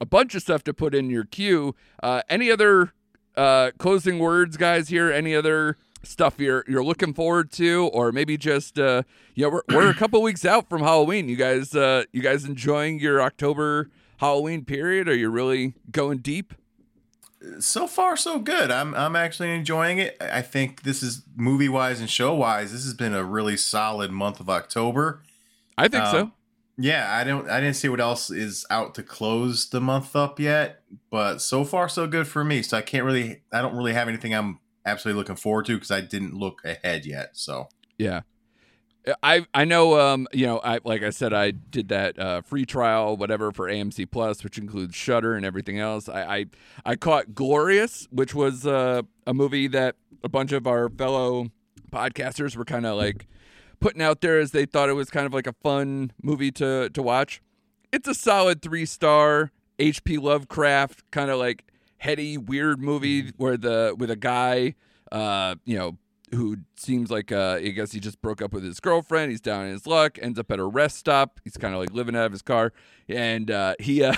a bunch of stuff to put in your queue uh any other uh closing words guys here any other stuff you're you're looking forward to or maybe just uh you know we're, we're a couple weeks out from halloween you guys uh you guys enjoying your october halloween period are you really going deep so far so good. I'm I'm actually enjoying it. I think this is movie wise and show wise. This has been a really solid month of October. i think so Um, Yeah, I don't I didn't see what else is out to close the month up yet, but so far so good for me. So I can't really I don't really have anything I'm absolutely looking forward to because I didn't look ahead yet. So Yeah. I I know um you know I like I said I did that uh, free trial whatever for AMC Plus which includes Shudder and everything else. I I, I caught Glorious which was uh, a movie that a bunch of our fellow podcasters were kind of like putting out there as they thought it was kind of like a fun movie to to watch. It's a solid 3-star HP Lovecraft kind of like heady weird movie where the with a guy uh you know who seems like uh I guess he just broke up with his girlfriend. He's down in his luck, ends up at a rest stop. He's kind of like living out of his car, and uh, he uh,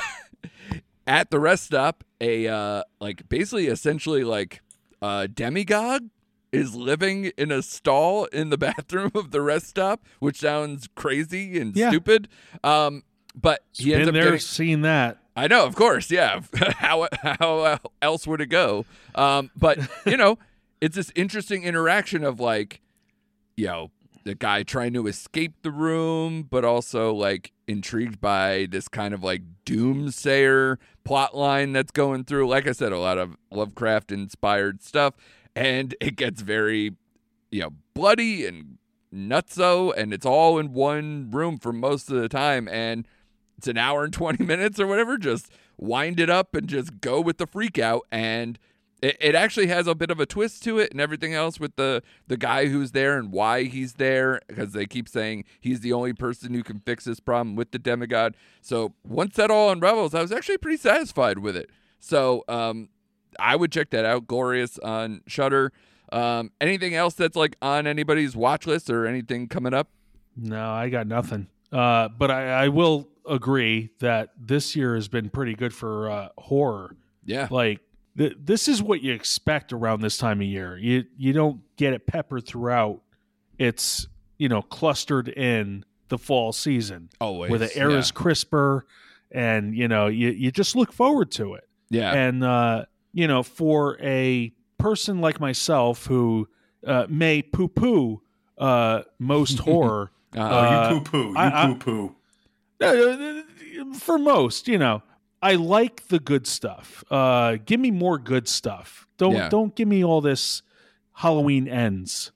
at the rest stop, a uh, like basically essentially like uh, demigod is living in a stall in the bathroom of the rest stop, which sounds crazy and Yeah. stupid. Um, but he ends up there, getting seen that. I know, of course, yeah. how how else would it go? Um, but you know, it's this interesting interaction of like, you know, the guy trying to escape the room, but also like intrigued by this kind of like doomsayer plot line that's going through. Like I said, a lot of Lovecraft inspired stuff, and it gets very, you know, bloody and nutso, and it's all in one room for most of the time, and it's an hour and 20 minutes or whatever just wind it up and just go with the freak out and it, it actually has a bit of a twist to it and everything else with the the guy who's there and why he's there because they keep saying he's the only person who can fix this problem with the demigod. So once that all unravels, I was actually pretty satisfied with it. So um, I would check that out. Glorious on Shudder. Um, anything else that's like on anybody's watch list or anything coming up? No, I got nothing. Uh, but I, I will agree that this year has been pretty good for uh, horror. Yeah. Like th- this is what you expect around this time of year. You you don't get it peppered throughout. It's you know clustered in the fall season Always. where the air is crisper, and you know you you just look forward to it. Yeah. And uh, you know, for a person like myself who uh, may poo poo uh, most horror. Uh, Oh, Uh, you poo poo. You poo poo. Uh, for most, you know, I like the good stuff. Uh, give me more good stuff. Don't Yeah. don't give me all this Halloween ends.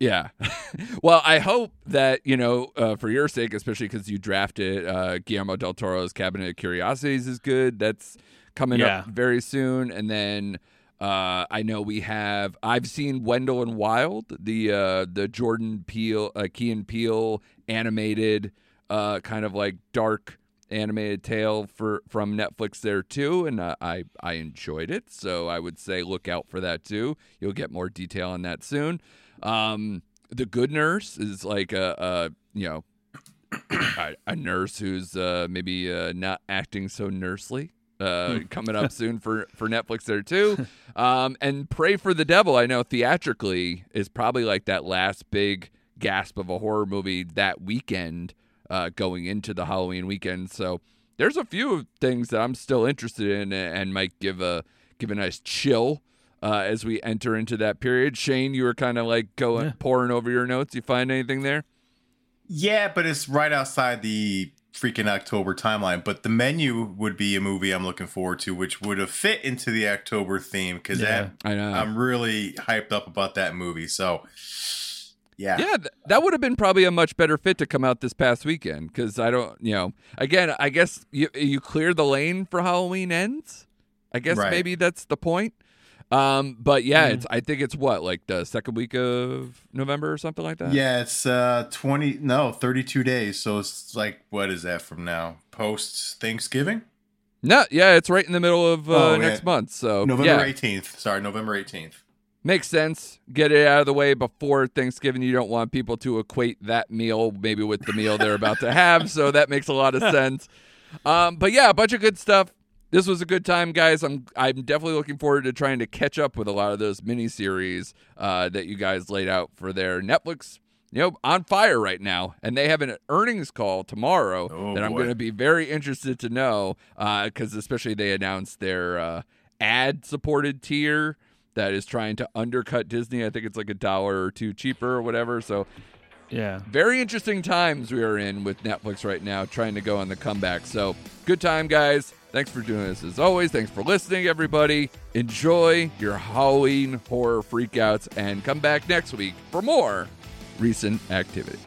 Yeah. well, I hope that, you know, uh, for your sake, especially because you drafted uh, Guillermo del Toro's Cabinet of Curiosities is good. That's coming Yeah. up very soon. And then uh, I know we have, I've seen Wendell and Wild, the uh, the Jordan Peele, uh, Key and Peele animated, uh, kind of like dark animated tale for from Netflix there too, and uh, I I enjoyed it. So I would say look out for that too. You'll get more detail on that soon. Um, the Good Nurse is like a, a you know a, a nurse who's uh, maybe uh, not acting so nursely. Uh, coming up soon for for Netflix there too, um, and Prey for the Devil. I know theatrically is probably like that last big gasp of a horror movie that weekend uh, going into the Halloween weekend. So there's a few things that I'm still interested in and, and might give a give a nice chill uh, as we enter into that period. Shane, you were kind of like going Yeah. pouring over your notes. You find anything there? Yeah, but it's right outside the freaking October timeline. But the menu would be a movie I'm looking forward to, which would have fit into the October theme because Yeah. I know. I'm really hyped up about that movie. So, yeah, Yeah, th- that would have been probably a much better fit to come out this past weekend because I don't, you know, again, I guess you you clear the lane for Halloween ends. I guess Right. maybe that's the point. Um, but yeah, it's I think it's what like the second week of November or something like that. Yeah, it's uh 20 no, 32 days. So it's like what is that from now? Post Thanksgiving? no, yeah, it's right in the middle of uh, Oh, next yeah. month. So November yeah, 18th. Sorry, November 18th. makes sense. Get it out of the way before Thanksgiving. You don't want people to equate that meal maybe with the meal they're about to have. So that makes a lot of sense. Um, but yeah, a bunch of good stuff. This was a good time, guys. I'm I'm definitely looking forward to trying to catch up with a lot of those miniseries uh, that you guys laid out for their Netflix. You know, on fire right now, and they have an earnings call tomorrow Oh, that I'm going to be very interested to know because especially they announced their uh, ad-supported tier that is trying to undercut Disney. I think it's like a dollar or two cheaper or whatever. So Yeah. very interesting times we are in with Netflix right now, trying to go on the comeback. So, good time, guys. Thanks for doing this as always. Thanks for listening, everybody. Enjoy your Halloween horror freakouts and come back next week for more recent activity.